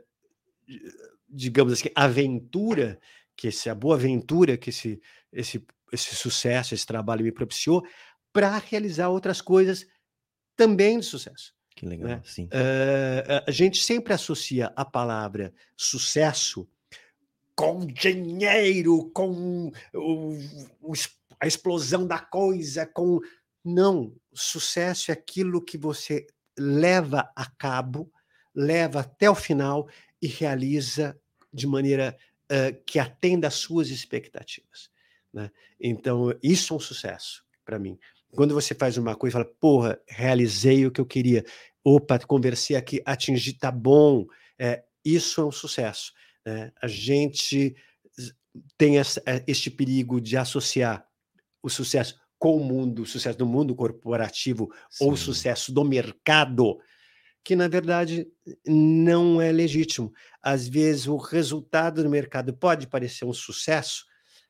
digamos assim, aventura, que esse, a boa aventura que esse, esse, esse sucesso, esse trabalho me propiciou, para realizar outras coisas também de sucesso. Que legal, né? sim. Uh, a gente sempre associa a palavra sucesso com dinheiro, com o, o, a explosão da coisa, com não, sucesso é aquilo que você leva a cabo, leva até o final e realiza de maneira uh, que atenda às suas expectativas. Né? Então, isso é um sucesso para mim. Quando você faz uma coisa e fala, porra, realizei o que eu queria, opa, conversei aqui, atingi, tá bom, é, isso é um sucesso. Né? A gente tem essa, eh, este perigo de associar o sucesso com o mundo, o sucesso do mundo corporativo Sim. ou o sucesso do mercado, que na verdade não é legítimo. Às vezes o resultado do mercado pode parecer um sucesso,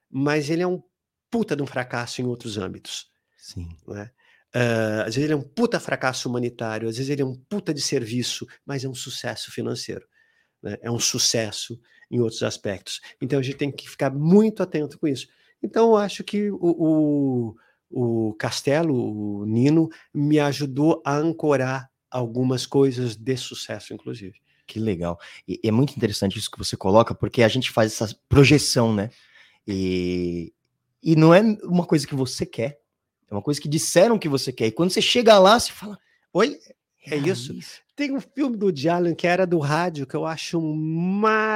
mas ele é um puta de um fracasso em outros âmbitos. Sim. Né? Uh, às vezes ele é um puta fracasso humanitário, às vezes ele é um puta de serviço, mas é um sucesso financeiro. Né? É um sucesso em outros aspectos. Então a gente tem que ficar muito atento com isso. Então eu acho que o, o o Castelo, o Nino, me ajudou a ancorar algumas coisas de sucesso, inclusive. que legal. E é muito interessante isso que você coloca, porque a gente faz essa projeção, né? E, e não é uma coisa que você quer, é uma coisa que disseram que você quer. E quando você chega lá, você fala: Oi, é, é isso. isso. Tem um filme do Allen que era do rádio que eu acho maravilhoso,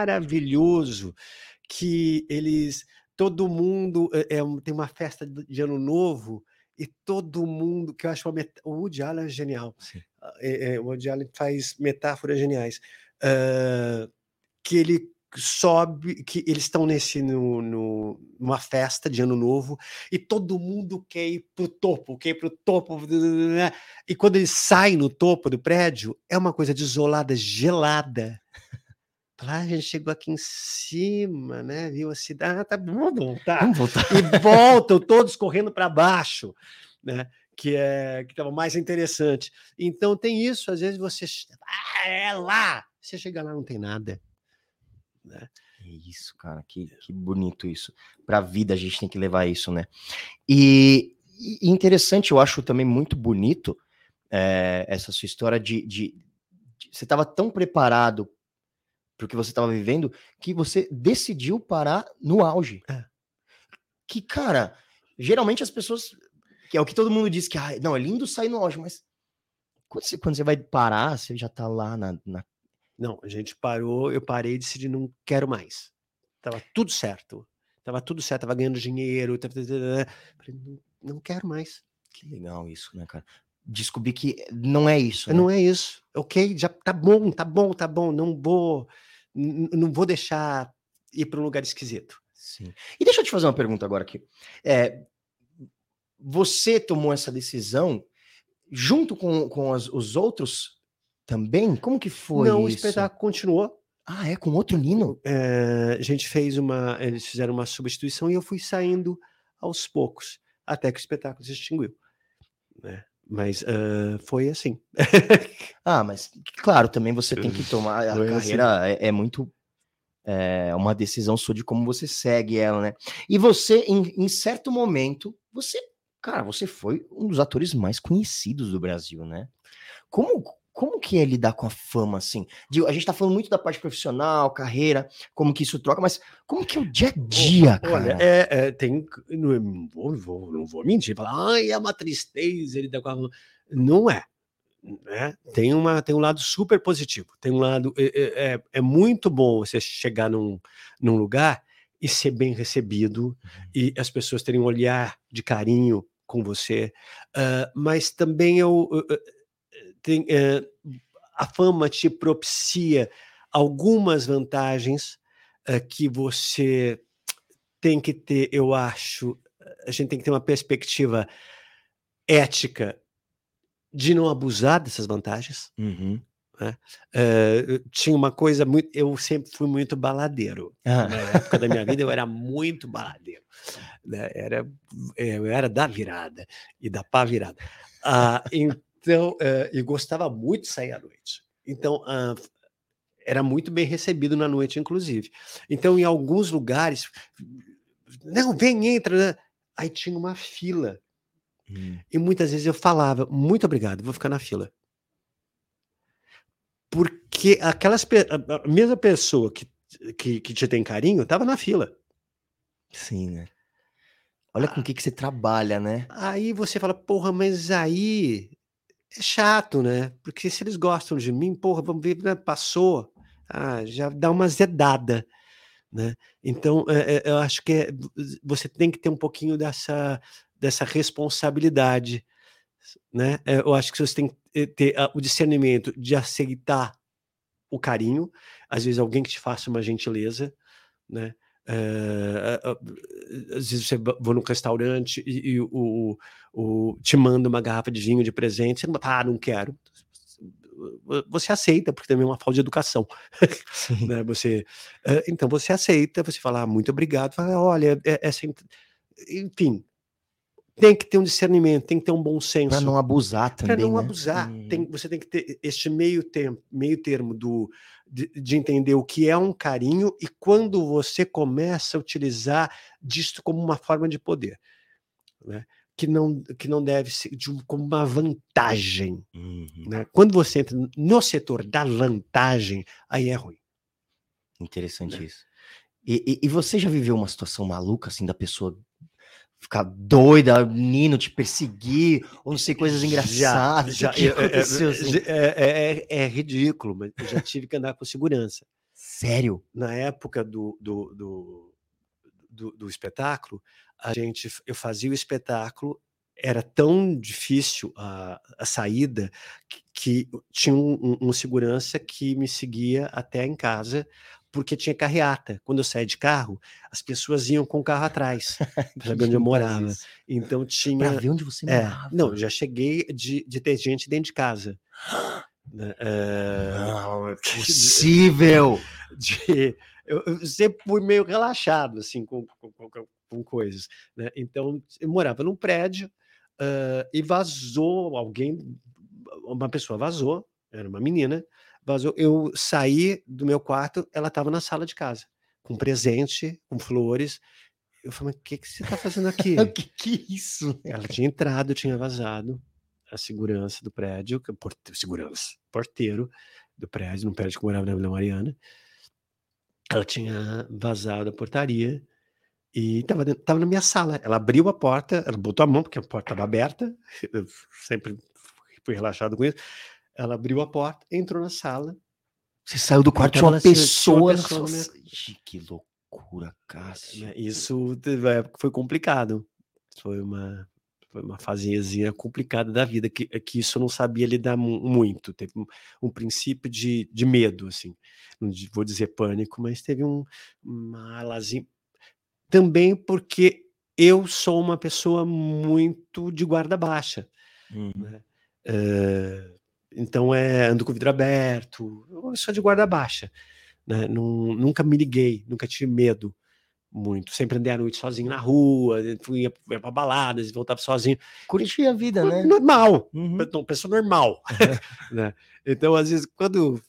que eles todo mundo é, é, tem uma festa de ano novo e todo mundo que eu acho uma o Woody Allen é genial. É, é, o Woody Allen faz metáforas geniais. Uh, que ele sobe, que eles estão nesse no, no, numa festa de ano novo e todo mundo quer ir pro topo, quer ir pro topo, né? e quando eles saem no topo do prédio é uma coisa desolada, gelada. Lá a gente chegou aqui em cima, né? Viu a cidade, ah, tá bom, vamos voltar. Vamos voltar. E voltam todos correndo para baixo, né? Que é que estava mais interessante. Então tem isso, às vezes você ah, é lá, você chega lá não tem nada né? É isso, cara, que, que bonito isso. Para a vida a gente tem que levar isso, né? E, e interessante, eu acho também muito bonito é, essa sua história de, de, de você estava tão preparado para o que você estava vivendo que você decidiu parar no auge. É. Que, cara, geralmente as pessoas. Que é o que todo mundo diz que ah, não, é lindo sair no auge, mas quando você, quando você vai parar, você já tá lá na, na não, a gente parou, eu parei e decidi não quero mais. Tava tudo certo. Tava tudo certo, tava ganhando dinheiro. Tava, falei, não, não quero mais. Que legal isso, né, cara? Descobri que não é isso. Né? Não é isso. Ok, já tá bom, tá bom, tá bom. Não vou, não vou deixar ir para um lugar esquisito. Sim. E deixa eu te fazer uma pergunta agora aqui. É, você tomou essa decisão junto com, com as, os outros também? Como que foi Não, o espetáculo continuou. Ah, é? Com outro Nino? É, a gente fez uma. Eles fizeram uma substituição e eu fui saindo aos poucos, até que o espetáculo se extinguiu. Né? Mas uh, foi assim. ah, mas claro, também você tem que tomar. A foi assim. carreira assim. é, é, muito. É uma decisão sua de como você segue ela, né? E você, em, em certo momento, você. Cara, você foi um dos atores mais conhecidos do Brasil, né? Como, como que é lidar com a fama, assim? a gente tá falando muito da parte profissional, carreira, como que isso troca, mas como que é o dia a dia, cara? Olha, é, é, tem, não vou, vou, não vou mentir, falar, ai, é uma tristeza ele tá com a fama. Não é. Né? Tem, uma, tem um lado super positivo, tem um lado, é, é, é, é muito bom você chegar num, num lugar e ser bem recebido, uhum. e as pessoas terem um olhar de carinho com você, uh, mas também eu, eu tem, é, a fama te propicia algumas vantagens é, que você tem que ter, eu acho, a gente tem que ter uma perspectiva ética de não abusar dessas vantagens. Uhum. Né? Uh, tinha uma coisa muito. Eu sempre fui muito baladeiro. Ah. Na época da minha vida, eu era muito baladeiro. Né? Era, eu era da virada e da pá virada. Ah, então, uh, e gostava muito de sair à noite. Então, uh, era muito bem recebido na noite, inclusive. Então, em alguns lugares, não, vem, entra. Né? Aí tinha uma fila. Hum. E muitas vezes eu falava, muito obrigado, vou ficar na fila. Porque aquelas a mesma pessoa que, que, que te tem carinho estava na fila. Sim, né? Olha com o que, que você trabalha, né? Aí você fala, porra, mas aí é chato, né? Porque se eles gostam de mim, porra, vamos ver, né? passou, ah, já dá uma zedada, né? Então, é, é, eu acho que é, você tem que ter um pouquinho dessa, dessa responsabilidade, né? É, eu acho que você tem que ter o discernimento de aceitar o carinho, às vezes alguém que te faça uma gentileza, né? É, às vezes você vai num restaurante e, e o, o, te manda uma garrafa de vinho de presente, você não, ah, não quero. Você aceita, porque também é uma falta de educação. né? você, uh, então você aceita, você fala, ah, muito obrigado, fala, olha, é, essa. Enfim, tem que ter um discernimento, tem que ter um bom senso. Para não abusar também. Para não né? abusar. Tem, você tem que ter este meio, tempo, meio termo do, de, de, entender o que é um carinho e quando você começa a utilizar disto como uma forma de poder. Né? que não, que não deve ser de, como uma vantagem. Uhum. Né? Quando você entra no setor da vantagem, aí é ruim. Interessante Né? isso. E, e- e você já viveu uma situação maluca, assim, da pessoa ficar doida, o Nino te perseguir, ou não sei, coisas engraçadas? Já, que é- é- aconteceu, assim? é, é- é- é ridículo, mas eu já tive que andar com segurança. Sério? Na época do, do, do, do- do espetáculo, a gente, eu fazia o espetáculo, era tão difícil a, a saída que, que tinha um, um- um segurança que me seguia até em casa, porque tinha carreata. Quando eu saía de carro, as pessoas iam com o carro atrás, para saber onde eu morava. Então tinha. ver onde você É, morava. não, já cheguei de, de ter gente dentro de casa. né, é, Não, é possível. de- eu, eu sempre fui meio relaxado assim com, com, com- com coisas, né? Então eu morava num prédio ah, e vazou alguém, uma pessoa vazou, era uma menina, vazou. Eu saí do meu quarto, ela estava na sala de casa com presente, com flores. Eu falei, mas o que, que você está fazendo aqui? O que que é isso? Ela tinha entrado, tinha vazado. A segurança do prédio, que é porte- segurança, porteiro do prédio, no prédio que morava na Vila Mariana. Ela tinha vazado a portaria e estava tava na minha sala. Ela abriu a porta, ela botou a mão, porque a porta estava aberta. Eu sempre fui relaxado com isso. Ela abriu a porta, entrou na sala. Você saiu do quarto, tinha tava uma tinha uma pessoa pessoa minha- Que loucura, Cássio. né? Isso época foi complicado. Foi uma, foi uma fasezinha complicada da vida, que, que isso eu não sabia lidar mu- muito. Teve um, um princípio de, de medo, assim. Não vou dizer pânico, mas teve um, uma alazinha. Também porque eu sou uma pessoa muito de guarda baixa. Uhum. né? Eh, então é ando com o vidro aberto, eu sou de guarda baixa, né? Nun- nunca me liguei, nunca tive medo muito. Sempre andei à noite sozinho na rua, fui ia, ia para baladas e voltava sozinho. Curti a vida, né? Normal, Uhum. pessoa normal. né? Então, às vezes, quando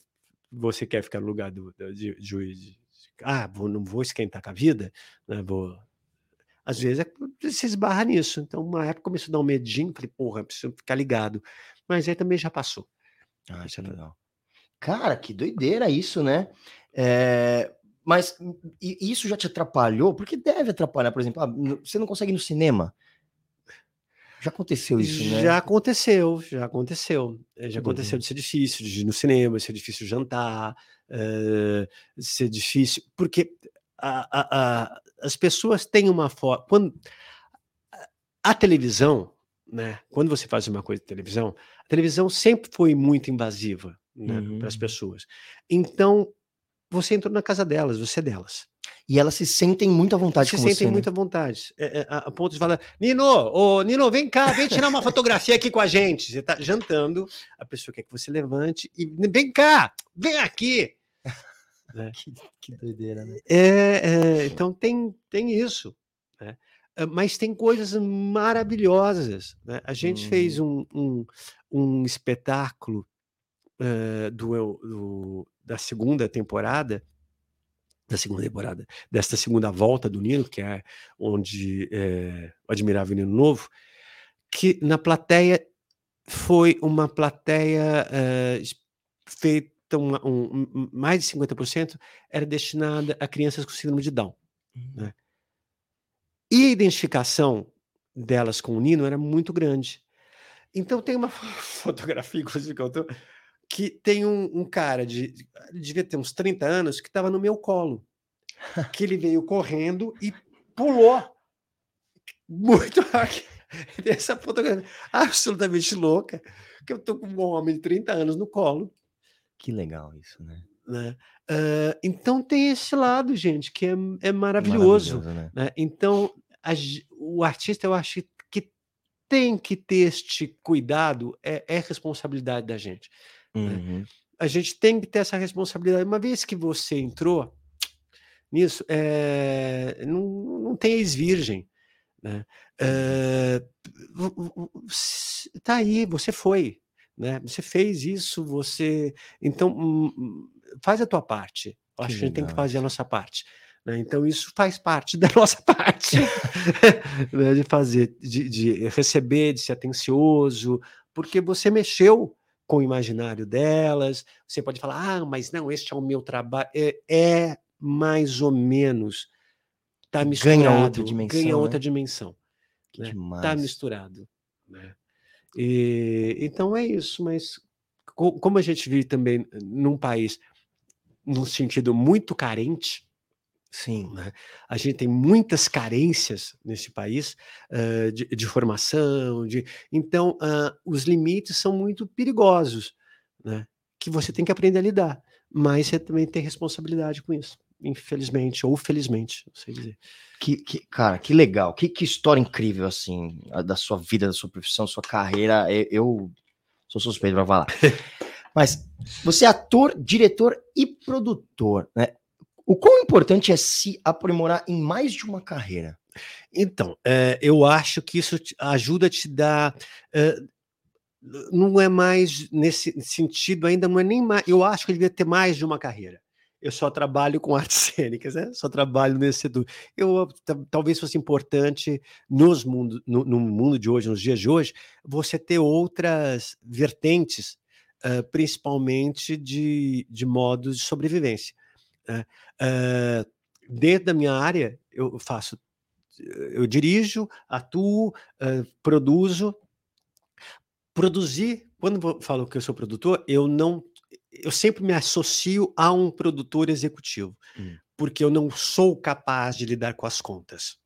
você quer ficar no lugar do, do- de, de, de- ah, vou, não vou esquentar com a vida, né? Vou. Às vezes é, você esbarra nisso. Então, uma época começou a dar um medinho, falei, porra, preciso ficar ligado. Mas aí também já passou. Ah, isso é legal. Cara, que doideira isso, né? É, Mas e isso já te atrapalhou? Porque deve atrapalhar, por exemplo, ah, você não consegue ir no cinema. Já aconteceu isso, né? Já aconteceu, já aconteceu. Eh, Já aconteceu doideira. de ser difícil, de ir no cinema, de ser difícil jantar, eh, de ser difícil. Porque a- a- a- as pessoas têm uma forma. Quando, a- televisão, né? Quando você faz uma coisa de televisão, televisão sempre foi muito invasiva né, para as Uhum. pessoas. Então, você entrou na casa delas, você é delas. E elas se sentem muito à vontade se com sentem você, né? muito à vontade. É, é, a, ponto de falar, Nino, ô, Nino, vem cá, vem tirar uma fotografia aqui com a gente. Você está jantando, a pessoa quer que você levante e vem cá, vem aqui. Que, que doideira, né? É, é, então tem, tem isso. né? Ah, Mas tem coisas maravilhosas. né? A gente fez um, um, um espetáculo eh, do, do- da segunda temporada, da segunda temporada, desta segunda volta do Nino, que é onde é, o Admirável Nino Novo, que na plateia foi uma plateia eh, feita, uma- um- um- mais de 50% era destinada a crianças com síndrome de Down. né? E a identificação delas com o Nino era muito grande. Então tem uma fotografia, inclusive, que eu tô, que tem um, um cara de. Devia ter uns 30 anos que estava no meu colo. Que ele veio correndo e pulou. Muito rápido. Essa fotografia absolutamente louca. Que eu tô com um homem de 30 anos no colo. Que legal isso, né? Né? Ah, então tem esse lado, gente, que é, é maravilhoso. né? né? Então, a o artista, eu acho que tem que ter este cuidado, é, é responsabilidade da gente. Uhum. A gente tem que ter essa responsabilidade. Uma vez que você entrou nisso, é, não, não tem ex-virgem. Né? É, tá aí, você foi. Né? Você fez isso, você. Então, hum, hum, faz a tua parte. Eu Que acho que a gente tem que fazer a nossa parte. né? Então, isso faz parte da nossa parte né? de fazer, de, de receber, de ser atencioso, porque você mexeu com o imaginário delas. Você pode falar, ah, mas não, este é o meu trabalho. É, é mais ou menos. Tá misturado. Ganha outra dimensão. Ganha né? outra dimensão. Que né? demais. Tá misturado. Né? E, então é isso, mas co- como a gente vive também num país num sentido muito carente, Sim. né? A gente tem muitas carências nesse país eh, de, de formação, de então ah, os limites são muito perigosos, né? Que você tem que aprender a lidar, mas você também tem responsabilidade com isso, infelizmente ou felizmente, não sei dizer. Que, que- cara, que legal. Que, que história incrível, assim, da sua vida, da sua profissão, sua carreira. Eu, eu sou suspeito pra falar. Mas você é ator, diretor e produtor, né? O quão importante é se aprimorar em mais de uma carreira? Então, eh, eu acho que isso ajuda a te dar. eh, não é mais nesse sentido, ainda não é nem mais. Eu acho que eu devia ter mais de uma carreira. Eu só trabalho com artes cênicas, né? só trabalho nesse setor. Eu ta- talvez fosse importante nos mundo, no, no mundo de hoje, nos dias de hoje, você ter outras vertentes, eh, principalmente de, de modos de sobrevivência. né? Eh, dentro da minha área, eu faço eu dirijo, atuo, eh, produzo. Produzir, quando eu falo que eu sou produtor, eu não. Eu sempre me associo a um produtor executivo, Hum. porque eu não sou capaz de lidar com as contas.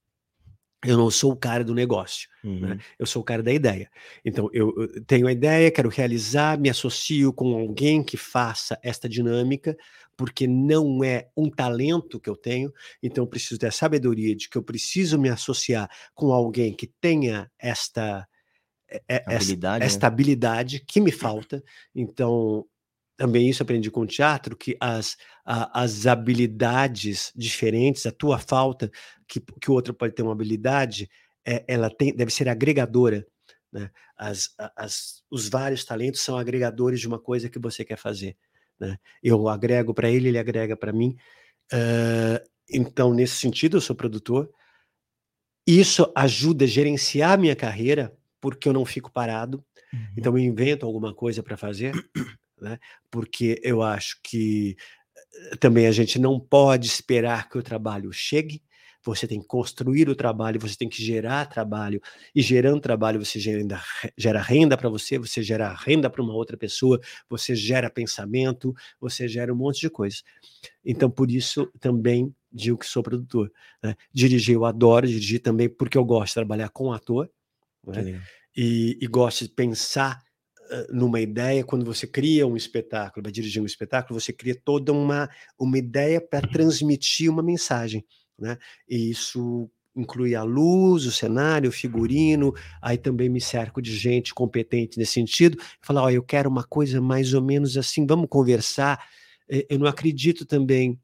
Eu não sou o cara do negócio, né? Eu sou o cara da ideia. Então, eu, eu tenho a ideia, quero realizar, me associo com alguém que faça esta dinâmica, porque não é um talento que eu tenho, então eu preciso ter a sabedoria de que eu preciso me associar com alguém que tenha esta, é- é- esta, Habilidade, né? esta habilidade que me falta. Então, também isso aprendi com o teatro, que as, a- as habilidades diferentes, a tua falta, que, que o outro pode ter uma habilidade, é, ela tem, deve ser agregadora. Né? As, as, os vários talentos são agregadores de uma coisa que você quer fazer. Né? Eu agrego para ele, ele agrega para mim. Ah, então, nesse sentido, eu sou produtor. Isso ajuda a gerenciar a minha carreira, porque eu não fico parado. Uhum. Então, eu invento alguma coisa para fazer, né? porque eu acho que eh, também a gente não pode esperar que o trabalho chegue. Você tem que construir o trabalho, você tem que gerar trabalho, e gerando trabalho, você gera, gera renda para você, você gera renda para uma outra pessoa, você gera pensamento, você gera um monte de coisas. Então, por isso, também digo que sou produtor. Né? Dirigir, eu adoro dirigir também, porque eu gosto de trabalhar com ator, né? e, e gosto de pensar numa ideia. Quando você cria um espetáculo, vai dirigir um espetáculo, você cria toda uma, uma ideia para transmitir uma mensagem. Né? E isso inclui a luz, o cenário, o figurino, aí também me cerco de gente competente nesse sentido, falar, ó, eu quero uma coisa mais ou menos assim, vamos conversar. Eh, Eu não acredito também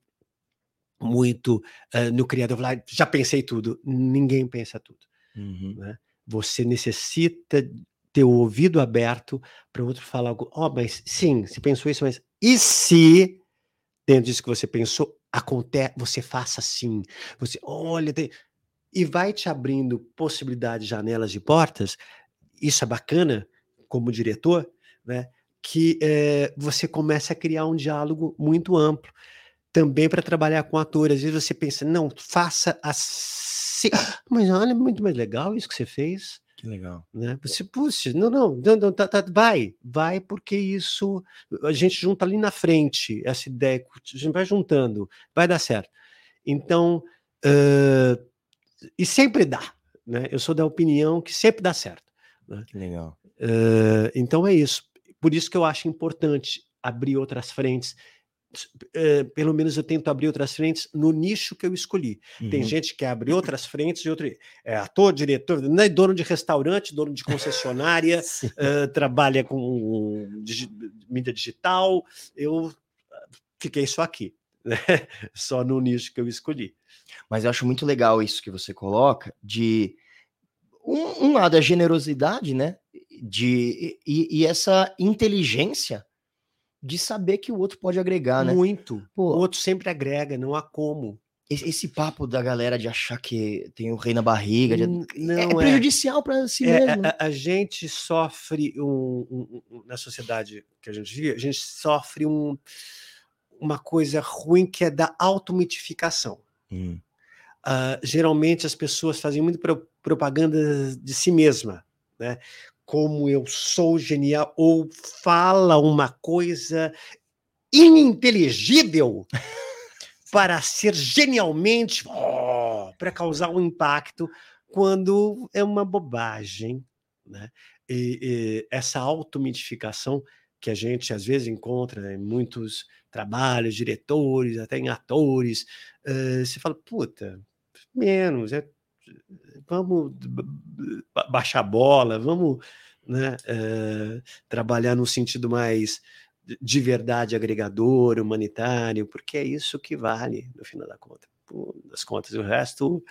muito eh, no criador falar, "Ah, já pensei tudo. Ninguém pensa tudo Uhum. você necessita ter o ouvido aberto para o outro falar algo. Ó, mas sim, você pensou isso, mas e se dentro disso que você pensou, acontece, você faça assim, você olha, tem... e vai te abrindo possibilidades, janelas e portas. Isso é bacana como diretor, né? Que eh, você começa a criar um diálogo muito amplo também para trabalhar com atores. Às vezes você pensa, não, faça assim. Mas olha, é muito mais legal isso que você fez, Que legal. né? Você, puxa, não, não, não, não, tá, tá, vai, vai, porque isso a gente junta ali na frente, essa ideia, a gente vai juntando, vai dar certo. Então, ãh, e sempre dá, né? Eu sou da opinião que sempre dá certo. Que legal. Ãh, então é isso. Por isso que eu acho importante abrir outras frentes. Eh, pelo menos eu tento abrir outras frentes no nicho que eu escolhi. Tem Uhum. gente que abre outras frentes e outro é ator, diretor, não é dono de restaurante, dono de concessionária, eh, trabalha com digi- mídia digital. Eu fiquei só aqui, né? só no nicho que eu escolhi. Mas eu acho muito legal isso que você coloca, de um, um lado é a generosidade, né? De, e, e essa inteligência de saber que o outro pode agregar, né? Muito. O Pô, outro sempre agrega, não há como. esse, esse papo da galera de achar que tem o rei na barriga de- N- é não é. prejudicial para si É, mesmo. a, a- a gente sofre um, um- um- na sociedade que a gente vive, a gente sofre um- uma coisa ruim que é da automitificação. Hum, Ah, geralmente as pessoas fazem muito pro- propaganda de si mesma, né? Como eu sou genial, ou fala uma coisa ininteligível para ser genialmente, oh, para causar um impacto, quando é uma bobagem, né? E, e essa automitificação que a gente às vezes encontra em muitos trabalhos, diretores, até em atores, eh, você fala, puta, menos, é, vamos ba- ba- baixar a bola, vamos né, eh, trabalhar no sentido mais de- de verdade agregador, humanitário, porque é isso que vale no final da conta. Das contas, o resto.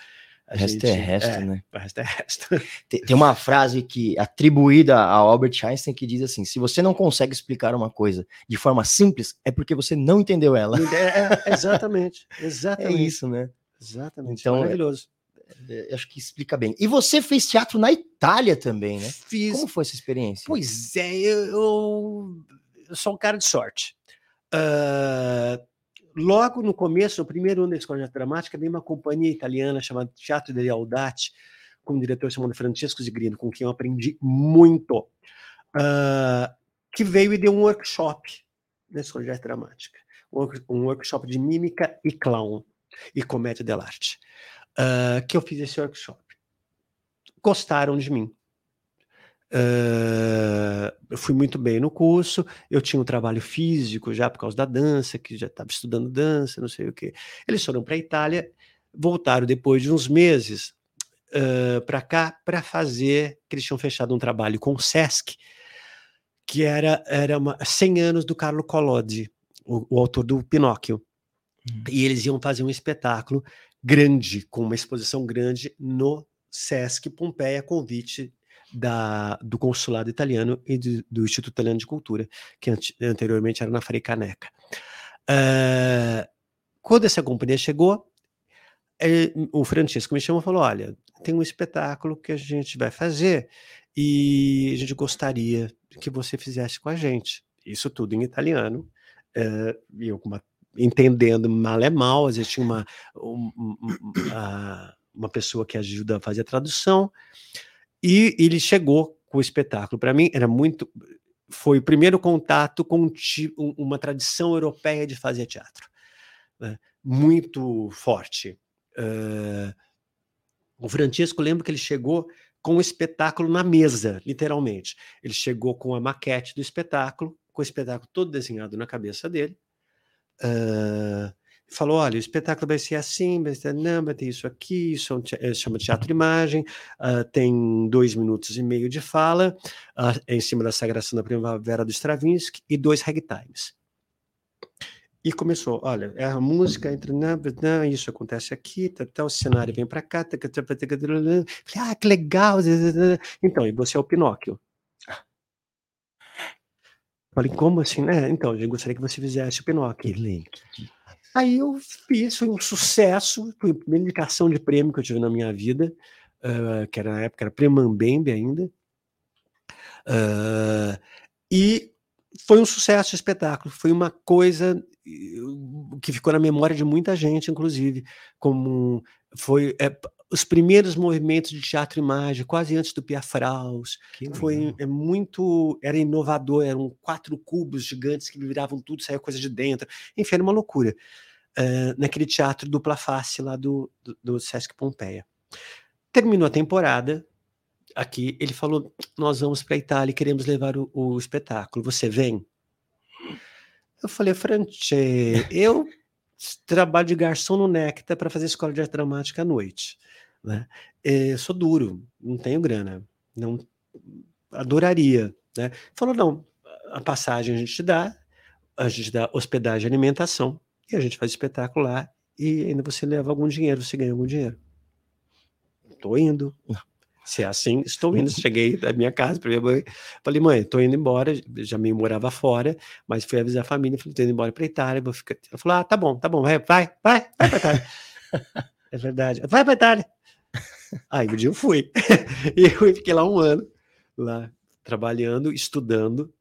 a O resto é resto, né? O resto é resto. Tem, tem uma frase que atribuída a Albert Einstein que diz assim: se você não consegue explicar uma coisa de forma simples, é porque você não entendeu ela. É, é, exatamente, É exatamente. isso, né? Exatamente. Então, é- maravilhoso. É, Acho que explica bem. E você fez teatro na Itália também, né? Fiz. Como foi essa experiência? Pois é, eu, eu- sou um cara de sorte. Ah, logo no começo, no primeiro ano da Escola de Arte Dramática, veio uma companhia italiana chamada Teatro degli Audati, com um diretor chamado Francesco Zigrino, com quem eu aprendi muito, ah, que veio e deu um workshop na Escola de Arte Dramática. Um um workshop de mímica e clown e comédia dell'arte. Ah, que eu fiz esse workshop. Gostaram de mim. Ah, eu fui muito bem no curso, eu tinha um trabalho físico já por causa da dança, que já estava estudando dança, não sei o quê. Eles foram para a Itália, voltaram depois de uns meses para cá para fazer, que eles tinham fechado um trabalho com o Sesc, que era, era uma, 100 anos do Carlo Collodi, o, o autor do Pinóquio. Hum. E eles iam fazer um espetáculo grande, com uma exposição grande no Sesc Pompeia, convite da, do consulado italiano e do, do Instituto Italiano de Cultura, que ante- anteriormente era na Frei Caneca. Ah, quando essa companhia chegou, eh, o Francisco me chamou e falou: Olha, tem um espetáculo que a gente vai fazer e a gente gostaria que você fizesse com a gente. Isso tudo em italiano. e eu com uma- entendendo mal é mal, às vezes tinha uma, um- um- um- a- uma pessoa que ajuda a fazer a tradução. E ele chegou com o espetáculo. Para mim, era muito. Foi o primeiro contato com um um- uma tradição europeia de fazer teatro. né, Muito forte. Eh, o Francisco, lembro que ele chegou com o espetáculo na mesa, literalmente. Ele chegou com a maquete do espetáculo, com o espetáculo todo desenhado na cabeça dele. Ah, falou: olha, o espetáculo vai ser assim, vai ser não, vai ter isso aqui, isso é um te- eh, chama teatro imagem, ah, tem dois minutos e meio de fala, ah, é em cima da Sagração da Primavera do Stravinsky e dois ragtimes. E começou, olha, é a música entra, na, na, isso acontece aqui, tá, tá, o cenário vem para cá, tá, tá, tá, tá, tá, tá, falei, ah, que legal. Então, e você é o Pinóquio. Falei, como assim, né? Então, eu gostaria que você fizesse o Pinóquio. Que- Aí eu fiz, foi um sucesso, foi a primeira indicação de prêmio que eu tive na minha vida, ah, que era na época, era Prêmio Mambembe ainda. Ah, e foi um sucesso espetáculo, foi uma coisa eh, que ficou na memória de muita gente, inclusive, como foi é, os primeiros movimentos de teatro e imagem, quase antes do Piafraus, que foi é muito era inovador eram quatro cubos gigantes que viravam tudo saía coisa de dentro. Enfim era uma loucura eh, naquele teatro dupla face lá do, do, do Sesc Pompeia. Terminou a temporada aqui ele falou nós vamos para a Itália e queremos levar o, o espetáculo você vem? Eu falei Franche eu trabalho de garçom no Nectar para fazer escola de arte dramática à noite né? Eh, sou duro não tenho grana não adoraria, né? Falou, não, a passagem a gente dá, a gente dá hospedagem e alimentação, e a gente faz espetáculo lá, e ainda você leva algum dinheiro, você ganha algum dinheiro. Tô indo. Se é assim, estou indo. Cheguei da minha casa para minha mãe, falei, mãe, tô indo embora, já me morava fora, mas fui avisar a família, falei, tô indo embora para Itália, vou ficar. Ela falou, ah, tá bom, tá bom, vai, vai, vai, vai para Itália. É verdade. Vai pra Itália. Aí um dia eu fui. e eu fiquei lá um ano, lá trabalhando, estudando.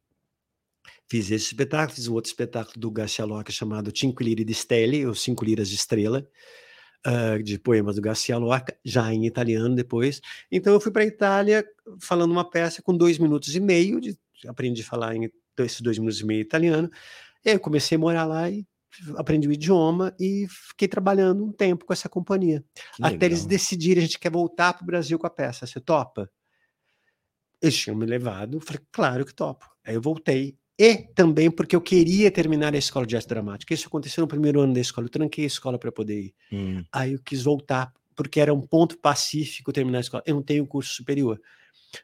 Fiz esse espetáculo, fiz um outro espetáculo do Garcia Lorca chamado Cinque Lire di Stelle, ou Cinco Liras de Estrela, uh, de poemas do Garcia Lorca, já em italiano depois. Então eu fui para a Itália falando uma peça com dois minutos e meio, de, aprendi a falar em esses dois minutos e meio italiano. Eu comecei a morar lá e aprendi o idioma e fiquei trabalhando um tempo com essa companhia. Que até legal. eles decidirem, a gente quer voltar para o Brasil com a peça, você topa? Eles tinham me levado, falei, claro que topo. Aí eu voltei. E também porque eu queria terminar a escola de arte dramática. Isso aconteceu no primeiro ano da escola. Eu tranquei a escola para poder ir. Hum. Aí eu quis voltar, porque era um ponto pacífico terminar a escola. Eu não tenho curso superior.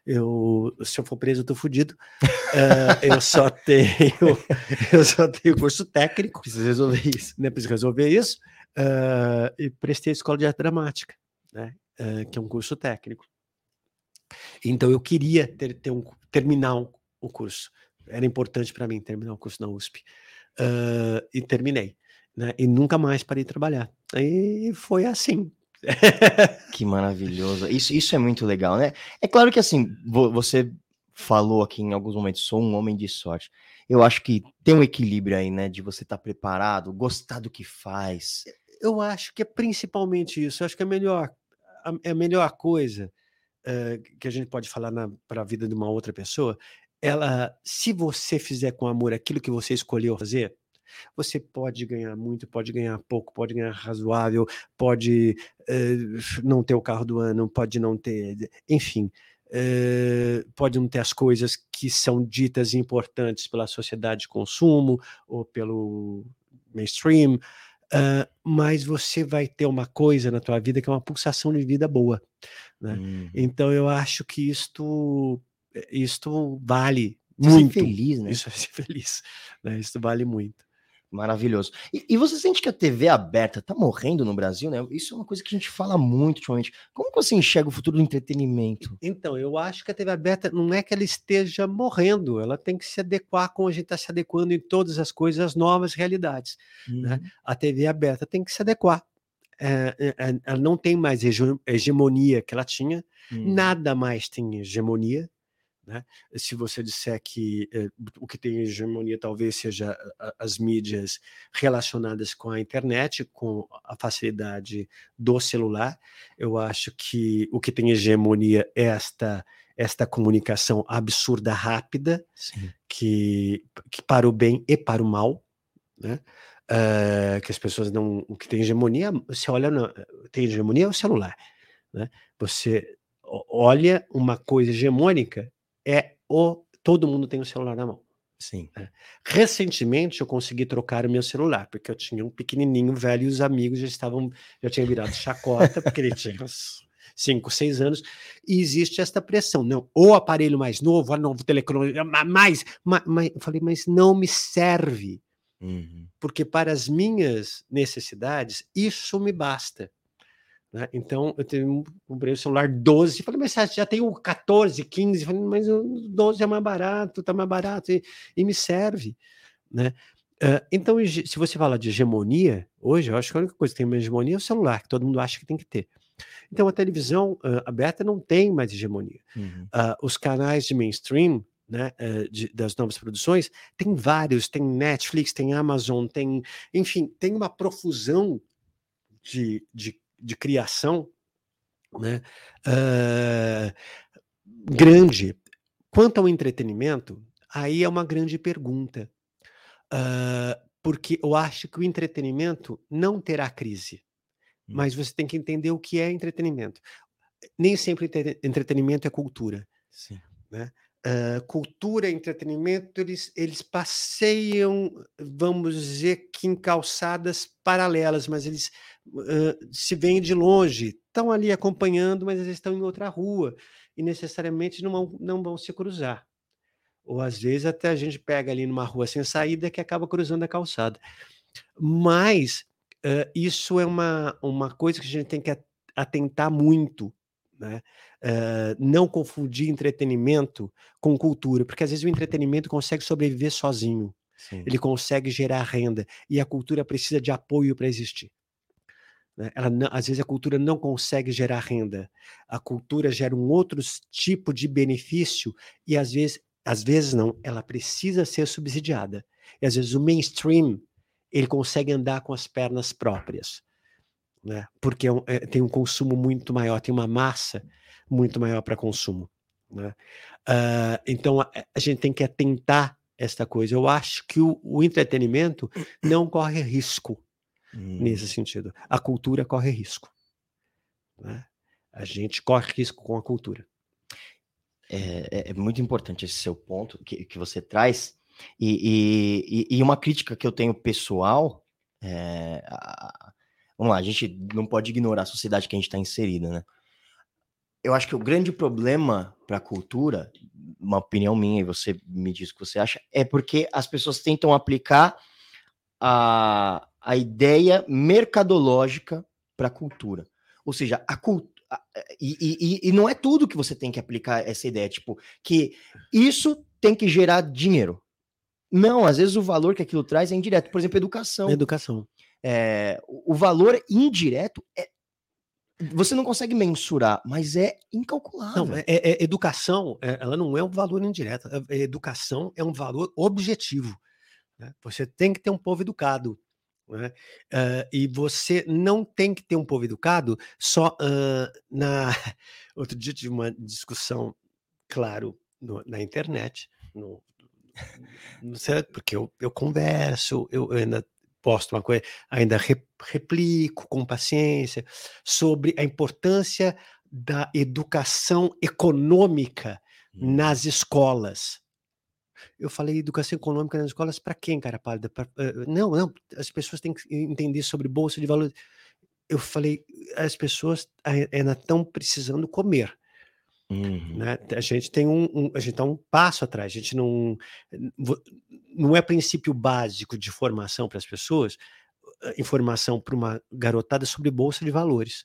Eu, se eu for preso, eu tô fudido. uh, eu só tenho, eu só tenho curso técnico. Preciso resolver isso. Né? Preciso resolver isso. Uh, e prestei a escola de arte dramática, né? Uh, que é um curso técnico. Então eu queria ter, ter um, terminar um, o curso. Era importante para mim terminar o curso na USP. e terminei. Né? E nunca mais parei de trabalhar. E foi assim. que maravilhoso. Isso, isso é muito legal, né? É claro que assim, você falou aqui em alguns momentos, sou um homem de sorte. Eu acho que tem um equilíbrio aí, né? De você estar tá preparado, gostar do que faz. Eu acho que é principalmente isso. Eu acho que é melhor, a, é a melhor coisa uh, que a gente pode falar para a vida de uma outra pessoa. Ela, se você fizer com amor aquilo que você escolheu fazer, você pode ganhar muito, pode ganhar pouco, pode ganhar razoável, pode uh, não ter o carro do ano, pode não ter, enfim, uh, pode não ter as coisas que são ditas importantes pela sociedade de consumo ou pelo mainstream, uh, mas você vai ter uma coisa na tua vida que é uma pulsação de vida boa. Né? Uhum. Então eu acho que isto, isto vale muito. Ser feliz, né? Isso é ser feliz. Né? Isso vale muito. Maravilhoso. E, e, você sente que a TV aberta tá morrendo no Brasil, né? Isso é uma coisa que a gente fala muito ultimamente. Como que você enxerga o futuro do entretenimento? Então, eu acho que a TV aberta não é que ela esteja morrendo, ela tem que se adequar como a gente está se adequando em todas as coisas, às novas realidades. Né? Uhum. Né? A TV aberta tem que se adequar. É, é, é, ela não tem mais hegemonia que ela tinha, uhum. nada mais tem hegemonia, né? Se você disser que eh, o que tem hegemonia talvez seja as mídias relacionadas com a internet, com a facilidade do celular, eu acho que o que tem hegemonia é esta esta comunicação absurda rápida, que, que para o bem e para o mal, né? Uh, que as pessoas não. O que tem hegemonia, você olha, no, tem hegemonia é o celular. Né? Você olha uma coisa hegemônica é o todo mundo tem o celular na mão. Sim. É. Recentemente eu consegui trocar o meu celular, porque eu tinha um pequenininho velho e os amigos já estavam, já tinham virado chacota, porque ele tinha uns 5, 6 anos, e existe esta pressão, não, o aparelho mais novo, a novo telefone, mais, mais, eu falei, mas não me serve, uhum. porque para as minhas necessidades, isso me basta. Né? Então, eu tenho, comprei o celular 12, falei, mas já tem o 14, 15, falei, mas o 12 é mais barato, tá mais barato e, e me serve, né? Uh, então, se você fala de hegemonia, hoje eu acho que a única coisa que tem uma hegemonia é o celular, que todo mundo acha que tem que ter. Então, a televisão uh, aberta não tem mais hegemonia. Uhum. Uh, os canais de mainstream, né, de, das novas produções, tem vários, tem Netflix, tem Amazon, tem, enfim, tem uma profusão de, de de criação né, uh, grande. Quanto ao entretenimento, aí é uma grande pergunta. Uh, porque eu acho que o entretenimento não terá crise. Hum. Mas você tem que entender o que é entretenimento. Nem sempre entretenimento é cultura. Sim. Né? Uh, cultura entretenimento, eles, eles passeiam, vamos dizer que em calçadas paralelas, mas eles uh, se veem de longe, estão ali acompanhando, mas eles estão em outra rua e necessariamente não vão, não vão se cruzar. Ou às vezes até a gente pega ali numa rua sem saída que acaba cruzando a calçada. Mas uh, isso é uma, uma coisa que a gente tem que atentar muito né? Uh, não confundir entretenimento com cultura, porque às vezes o entretenimento consegue sobreviver sozinho, Sim. ele consegue gerar renda e a cultura precisa de apoio para existir. Né? Ela não, às vezes a cultura não consegue gerar renda. A cultura gera um outro tipo de benefício e às vezes, às vezes não, ela precisa ser subsidiada. E às vezes o mainstream ele consegue andar com as pernas próprias, né? Porque é um, é, tem um consumo muito maior, tem uma massa muito maior para consumo. Né? Uh, então a, a, gente tem que atentar esta coisa. Eu acho que o, o entretenimento não corre risco hum. nesse sentido. A cultura corre risco. Né? A gente corre risco com a cultura. É, é, é muito importante esse seu ponto que, que você traz. E, e, e uma crítica que eu tenho pessoal. É, a, vamos lá, a gente não pode ignorar a sociedade que a gente está inserida, né? Eu acho que o grande problema para a cultura, uma opinião minha, e você me diz o que você acha, é porque as pessoas tentam aplicar a, a ideia mercadológica para a cultura. Ou seja, a cultura. E, e, e, não é tudo que você tem que aplicar essa ideia, tipo, que isso tem que gerar dinheiro. Não, às vezes o valor que aquilo traz é indireto. Por exemplo, educação. Educação. É, o valor indireto é. Você não consegue mensurar, mas é incalculável. Não, é, é educação, é, ela não é um valor indireto. É, educação é um valor objetivo. Né? Você tem que ter um povo educado. Né? Uh, e você não tem que ter um povo educado só uh, na. Outro dia tive uma discussão, claro, no, na internet, no, no, porque eu, eu converso, eu, eu ainda posto uma coisa, ainda replico com paciência sobre a importância da educação econômica hum. nas escolas. Eu falei educação econômica nas escolas para quem, cara pálida? Pra, uh, não, não, as pessoas têm que entender sobre bolsa de valores. Eu falei, as pessoas ainda estão precisando comer. Uhum. Né? A gente tem um, um a gente está um passo atrás. A gente não não é princípio básico de formação para as pessoas, informação para uma garotada sobre bolsa de valores,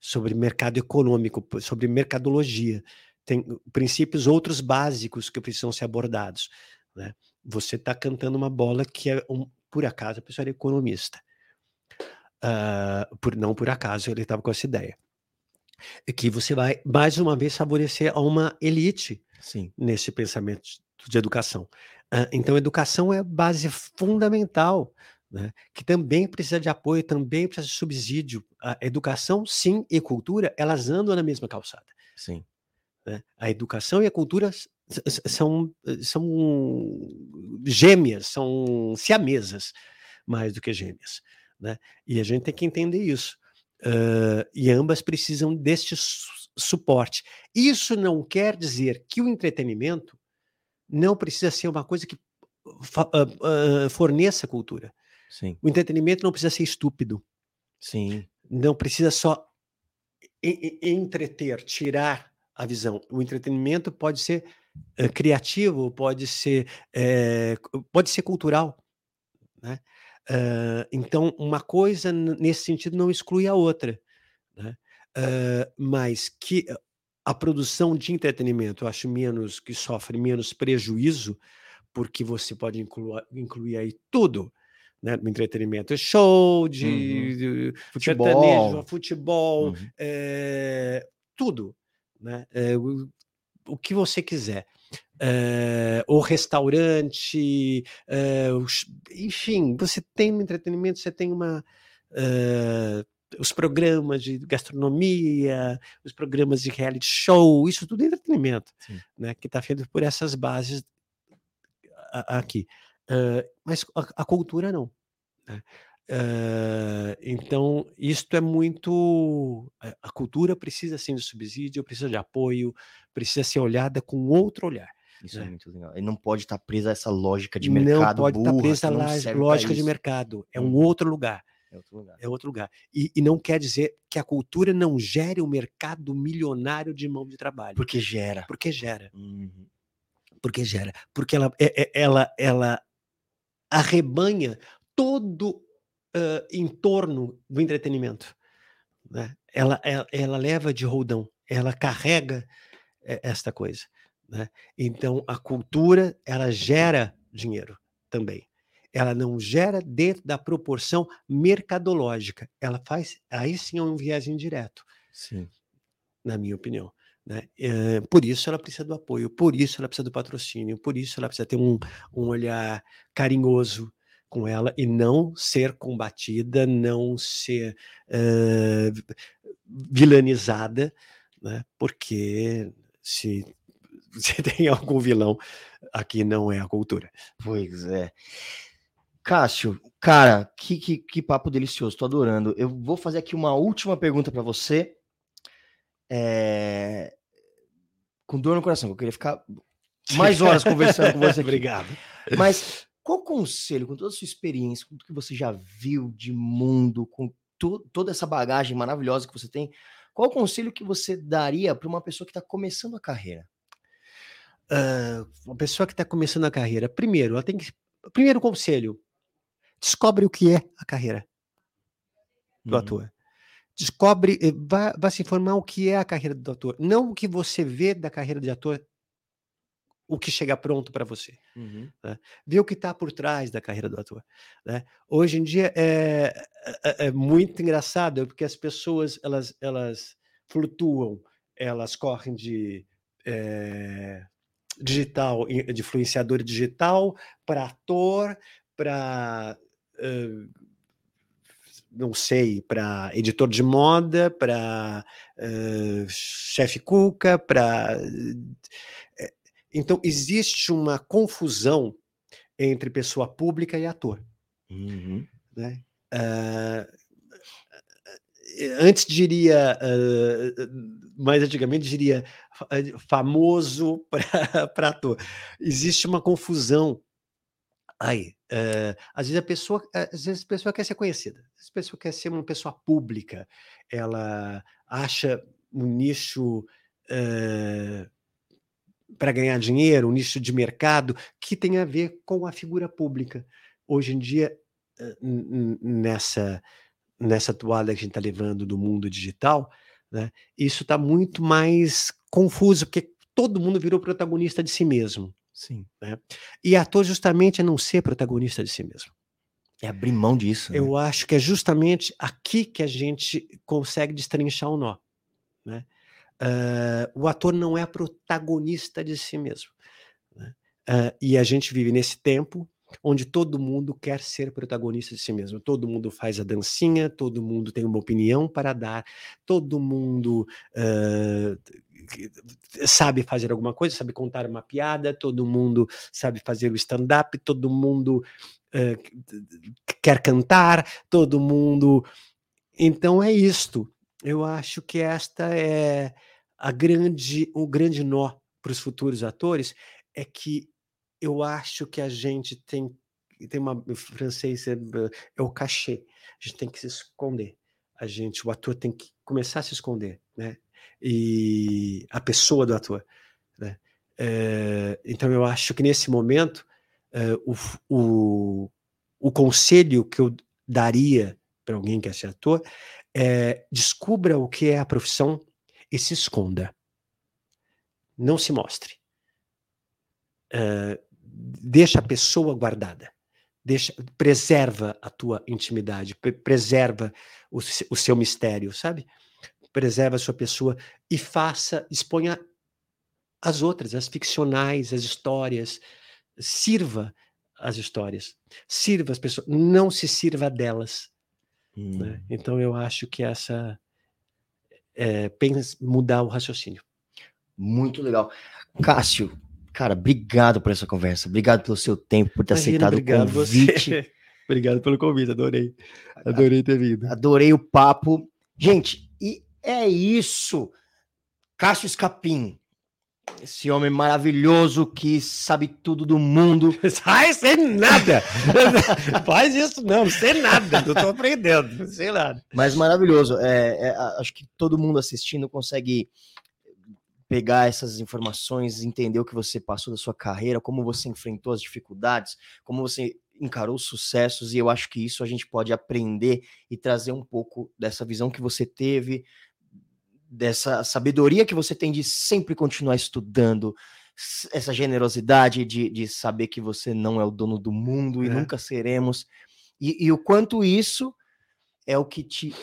sobre mercado econômico, sobre mercadologia tem princípios outros básicos que precisam ser abordados. Né? Você está cantando uma bola que é, um, por acaso, a pessoa era economista. Uh, por, não por acaso ele estava com essa ideia. Que você vai, mais uma vez, favorecer a uma elite Sim. nesse pensamento de educação. Uh, então, educação é base fundamental, né? que também precisa de apoio, também precisa de subsídio. A educação, sim, e cultura, elas andam na mesma calçada. Sim. Né? A educação e a cultura são, são gêmeas, são siamesas, mais do que gêmeas. Né? E a gente tem que entender isso. Uh, e ambas precisam deste su suporte. Isso não quer dizer que o entretenimento não precisa ser uma coisa que uh, uh, forneça cultura. Sim. O entretenimento não precisa ser estúpido. Sim. Não precisa só entreter, tirar a visão. O entretenimento pode ser criativo, pode ser, é, pode ser cultural. Né? Uh, então, uma coisa nesse sentido não exclui a outra. Né? Uh, mas que a produção de entretenimento, eu acho menos que sofre menos prejuízo, porque você pode incluir, incluir aí tudo. Né, no entretenimento, show de, uhum. de futebol, futebol uhum. é, tudo né? É, o, o, que você quiser. É, o restaurante, é, os, enfim, você tem um entretenimento, você tem uma. os programas de gastronomia, os programas de reality show, isso tudo é entretenimento, né? Que está feito por essas bases aqui. mas a, a cultura não. Né? Uh, então, isto é muito. A cultura precisa sim de subsídio, precisa de apoio, precisa ser olhada com outro olhar. Isso é né? é muito legal. E não pode estar presa a essa lógica de mercado. Não pode burra, estar presa a lógica de mercado. É um hum. outro lugar. É outro lugar. É outro lugar. E, e, não quer dizer que a cultura não gere um mercado milionário de mão de trabalho. Porque gera. Porque gera. Uhum. Porque gera. Porque ela, é, ela, ela arrebanha todo uh, em torno do entretenimento. Né? Ela, ela, ela, leva de roldão, ela carrega eh, esta coisa. Né? Então, a cultura, ela gera dinheiro também. ela não gera dentro da proporção mercadológica. Ela faz, aí sim é um viés indireto. Sim. Na minha opinião. Né? É, por isso ela precisa do apoio, por isso ela precisa do patrocínio, por isso ela precisa ter um, um olhar carinhoso com ela e não ser combatida, não ser uh, vilanizada, né? porque se, se tem algum vilão, aqui não é a cultura. Pois é. Cássio, cara, que, que, que papo delicioso, tô adorando. Eu vou fazer aqui uma última pergunta para você. É... Com dor no coração, eu queria ficar mais horas conversando com você. Aqui. Obrigado. Mas qual conselho, com toda a sua experiência, com tudo que você já viu de mundo, com toda essa bagagem maravilhosa que você tem, qual conselho que você daria para uma pessoa que está começando a carreira? Uh, uma pessoa que está começando a carreira, primeiro, ela tem que. Primeiro conselho: descobre o que é a carreira do uhum. ator. Descobre, eh, vai, vai se informar o que é a carreira do ator. Não o que você vê da carreira de ator, o que chega pronto para você. Uhum. Né? Ver o que está por trás da carreira do ator. Né? Hoje em dia é, é, é, muito engraçado, porque as pessoas elas, elas flutuam, elas correm de é, digital, de influenciador digital para ator, para uh, não sei, para editor de moda, para uh, chefe cuca, para. Eh, então, existe uma confusão entre pessoa pública e ator. Uhum. Né? Uh, antes diria, uh, mais antigamente diria famoso para ator. Existe uma confusão Aí, uh, às vezes a pessoa, às vezes a pessoa quer ser conhecida, às vezes a pessoa quer ser uma pessoa pública, ela acha um nicho uh, eh, para ganhar dinheiro, um nicho de mercado que tem a ver com a figura pública. Hoje em dia, nessa nessa toalha que a gente está levando do mundo digital, né, isso está muito mais confuso, porque todo mundo virou protagonista de si mesmo. Sim. Né? E ator justamente é não ser protagonista de si mesmo. É abrir mão disso. Né? Eu acho que é justamente aqui que a gente consegue destrinchar o nó. Né? Uh, o ator não é protagonista de si mesmo. Né? Uh, e a gente vive nesse tempo onde todo mundo quer ser protagonista de si mesmo. Todo mundo faz a dancinha, todo mundo tem uma opinião para dar, todo mundo uh, sabe fazer alguma coisa, sabe contar uma piada, todo mundo sabe fazer o stand-up, todo mundo uh, quer cantar, todo mundo. Então é isto. Eu acho que esta é a grande, o grande nó para os futuros atores é que eu acho que a gente tem tem uma francês é, é o cachê. A gente tem que se esconder. A gente, o ator tem que começar a se esconder, né? e a pessoa do ator. Né? É, então eu acho que nesse momento é, o, o, o conselho que eu daria para alguém que quer ser ator é descubra o que é a profissão e se esconda. Não se mostre. É, deixa a pessoa guardada. Deixa, preserva a tua intimidade, preserva o, o seu mistério, sabe? preserve a sua pessoa e faça, exponha as outras, as ficcionais, as histórias, sirva as histórias, sirva as pessoas, não se sirva delas. Né? Hum. Né? Então eu acho que essa é, pensa, mudar o raciocínio. Muito legal. Cássio, cara, obrigado por essa conversa, obrigado pelo seu tempo, por ter Imagina, aceitado o convite. Você. obrigado pelo convite, adorei. Adorei ter vindo. Adorei o papo. Gente, e é isso. Cássio Escapim. Esse homem maravilhoso que sabe tudo do mundo. Sai sem nada! Faz isso não, sem nada. Não tô aprendendo, sei nada. Mas maravilhoso. É, é, acho que todo mundo assistindo consegue pegar essas informações, entender o que você passou da sua carreira, como você enfrentou as dificuldades, como você encarou os sucessos, e eu acho que isso a gente pode aprender e trazer um pouco dessa visão que você teve, dessa sabedoria que você tem de sempre continuar estudando, essa generosidade de, de saber que você não é o dono do mundo e É. nunca seremos. E, e o quanto isso é o que te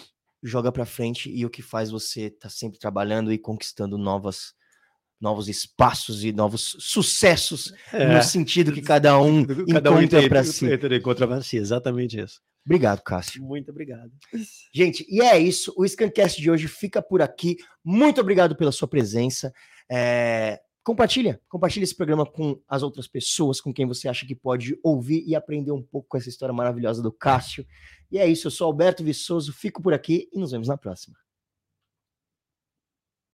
joga para frente e o que faz você estar sempre trabalhando e conquistando novas, novos espaços e novos sucessos no sentido que cada um Cada um encontra encontra para si. encontra para si, exatamente isso. Obrigado, Cássio. Muito obrigado. Gente, e é isso. O Scancast de hoje fica por aqui. Muito obrigado pela sua presença. É, Compartilha, compartilha esse programa com as outras pessoas, com quem você acha que pode ouvir e aprender um pouco com essa história maravilhosa do Cássio. E é isso, eu sou Alberto Viçoso, fico por aqui e nos vemos na próxima.